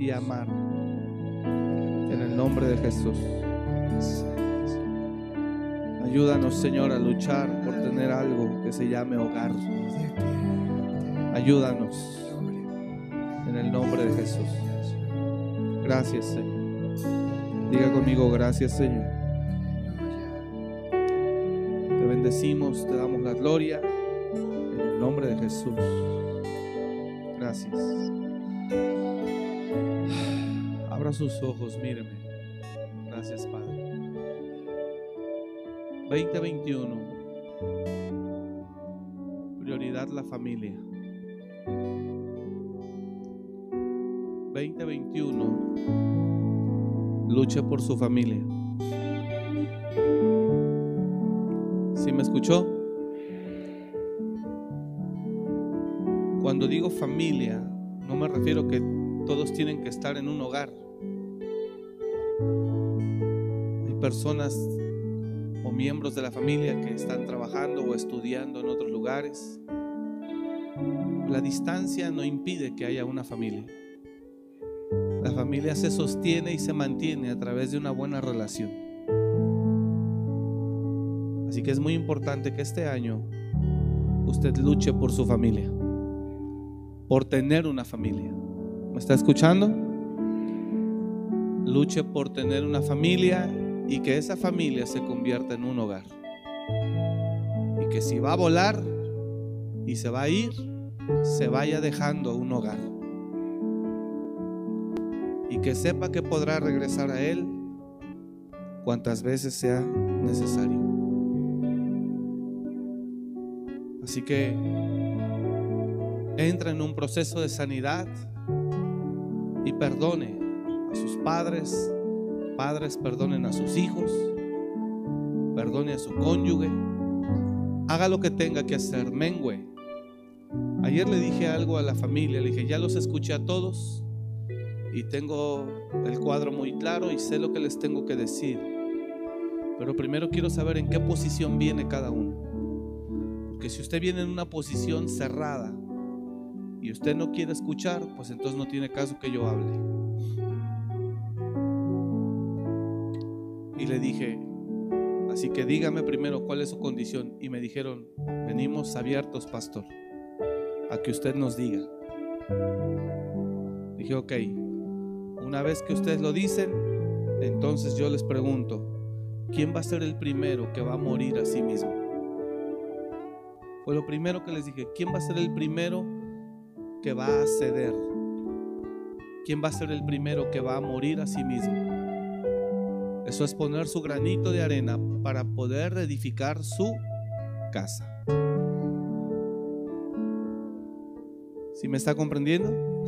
Y amar. En el nombre de Jesús. Ayúdanos, Señor, a luchar por tener algo que se llame hogar. Ayúdanos en el nombre de Jesús. Gracias, Señor. Diga conmigo, gracias, Señor. Te bendecimos, te damos la gloria en el nombre de Jesús. Gracias. Sus ojos, míreme. Gracias, Padre. 2021. Prioridad la familia. 2021. Luche por su familia. ¿Sí me escuchó? Cuando digo familia, no me refiero que todos tienen que estar en un hogar. Personas o miembros de la familia que están trabajando o estudiando en otros lugares. La distancia no impide que haya una familia. La familia se sostiene y se mantiene a través de una buena relación. Así que es muy importante que este año usted luche por su familia, por tener una familia. ¿Me está escuchando? Luche por tener una familia y que esa familia se convierta en un hogar. Y que si va a volar y se va a ir, se vaya dejando un hogar. Y que sepa que podrá regresar a él cuantas veces sea necesario. Así que entra en un proceso de sanidad y perdone a sus padres, padres perdonen a sus hijos, perdone a su cónyuge, haga lo que tenga que hacer, mengüe. Ayer le dije algo a la familia, le dije, ya los escuché a todos y tengo el cuadro muy claro y sé lo que les tengo que decir. Pero primero quiero saber en qué posición viene cada uno. Porque si usted viene en una posición cerrada y usted no quiere escuchar, pues entonces no tiene caso que yo hable. Y le dije, así que dígame primero cuál es su condición. Y me dijeron, venimos abiertos, pastor, a que usted nos diga. Dije, ok, una vez que ustedes lo dicen, entonces yo les pregunto, ¿quién va a ser el primero que va a morir a sí mismo? Fue lo primero que les dije, ¿quién va a ser el primero que va a ceder? ¿Quién va a ser el primero que va a morir a sí mismo? Eso es poner su granito de arena para poder edificar su casa. ¿Sí me está comprendiendo?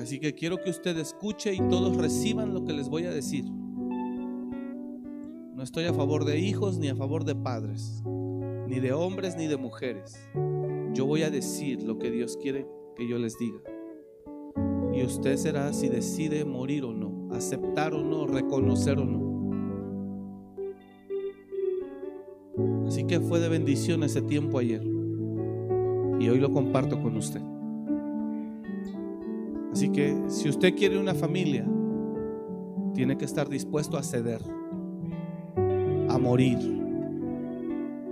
Así que quiero que usted escuche y todos reciban lo que les voy a decir. No estoy a favor de hijos ni a favor de padres, ni de hombres ni de mujeres. Yo voy a decir lo que Dios quiere que yo les diga. Y usted será si decide morir o no, aceptar o no, reconocer o no. Así que fue de bendición ese tiempo ayer. Y hoy lo comparto con usted. Así que si usted quiere una familia, tiene que estar dispuesto a ceder, a morir,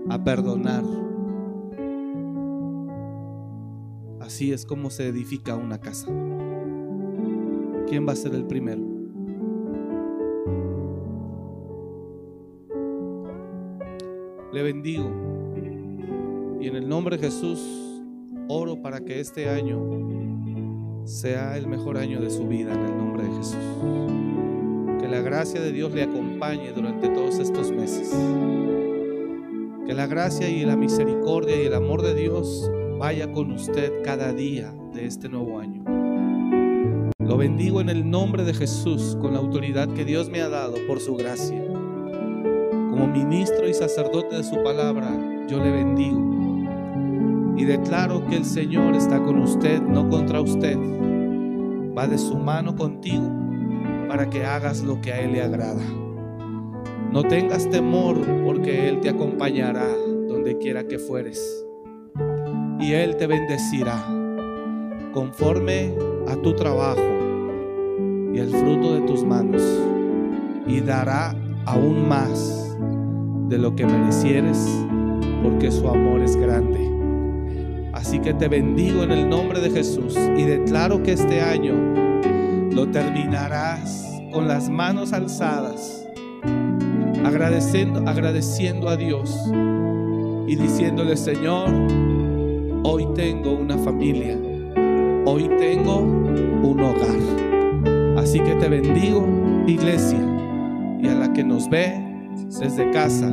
a perdonar. Así es como se edifica una casa. ¿Quién va a ser el primero? Le bendigo. Y en el nombre de Jesús oro para que este año sea el mejor año de su vida en el nombre de Jesús. Que la gracia de Dios le acompañe durante todos estos meses. Que la gracia y la misericordia y el amor de Dios vaya con usted cada día de este nuevo año. Lo bendigo en el nombre de Jesús con la autoridad que Dios me ha dado por su gracia. Como ministro y sacerdote de su palabra, yo le bendigo y declaro que el Señor está con usted, no contra usted. Va de su mano contigo para que hagas lo que a Él le agrada. No tengas temor porque Él te acompañará donde quiera que fueres. Y Él te bendecirá conforme a tu trabajo y el fruto de tus manos. Y dará aún más de lo que merecieres porque su amor es grande. Así que te bendigo en el nombre de Jesús y declaro que este año lo terminarás con las manos alzadas, agradeciendo, agradeciendo a Dios y diciéndole, Señor, hoy tengo una familia, hoy tengo un hogar. Así que te bendigo, iglesia, y a la que nos ve desde casa,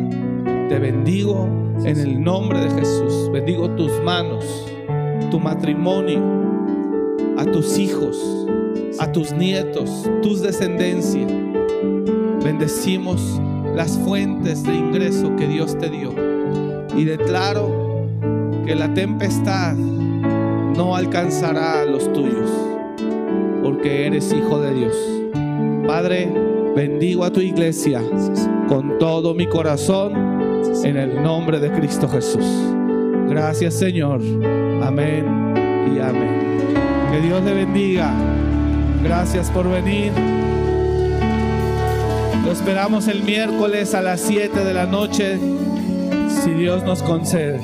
te bendigo en el nombre de Jesús. Bendigo tus manos, tu matrimonio, a tus hijos, a tus nietos, tus descendencias. Bendecimos las fuentes de ingreso que Dios te dio. Y declaro que la tempestad no alcanzará a los tuyos, porque eres hijo de Dios. Padre, bendigo a tu iglesia con todo mi corazón en el nombre de Cristo Jesús. Gracias Señor. Amén y amén. Que Dios le bendiga. Gracias por venir. Lo esperamos el miércoles a las 7 de la noche, si Dios nos concede.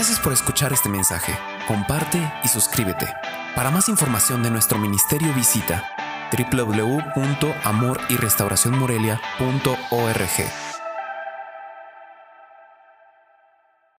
Gracias por escuchar este mensaje. Comparte y suscríbete. Para más información de nuestro ministerio visita www.amoryrestauracionmorelia.org.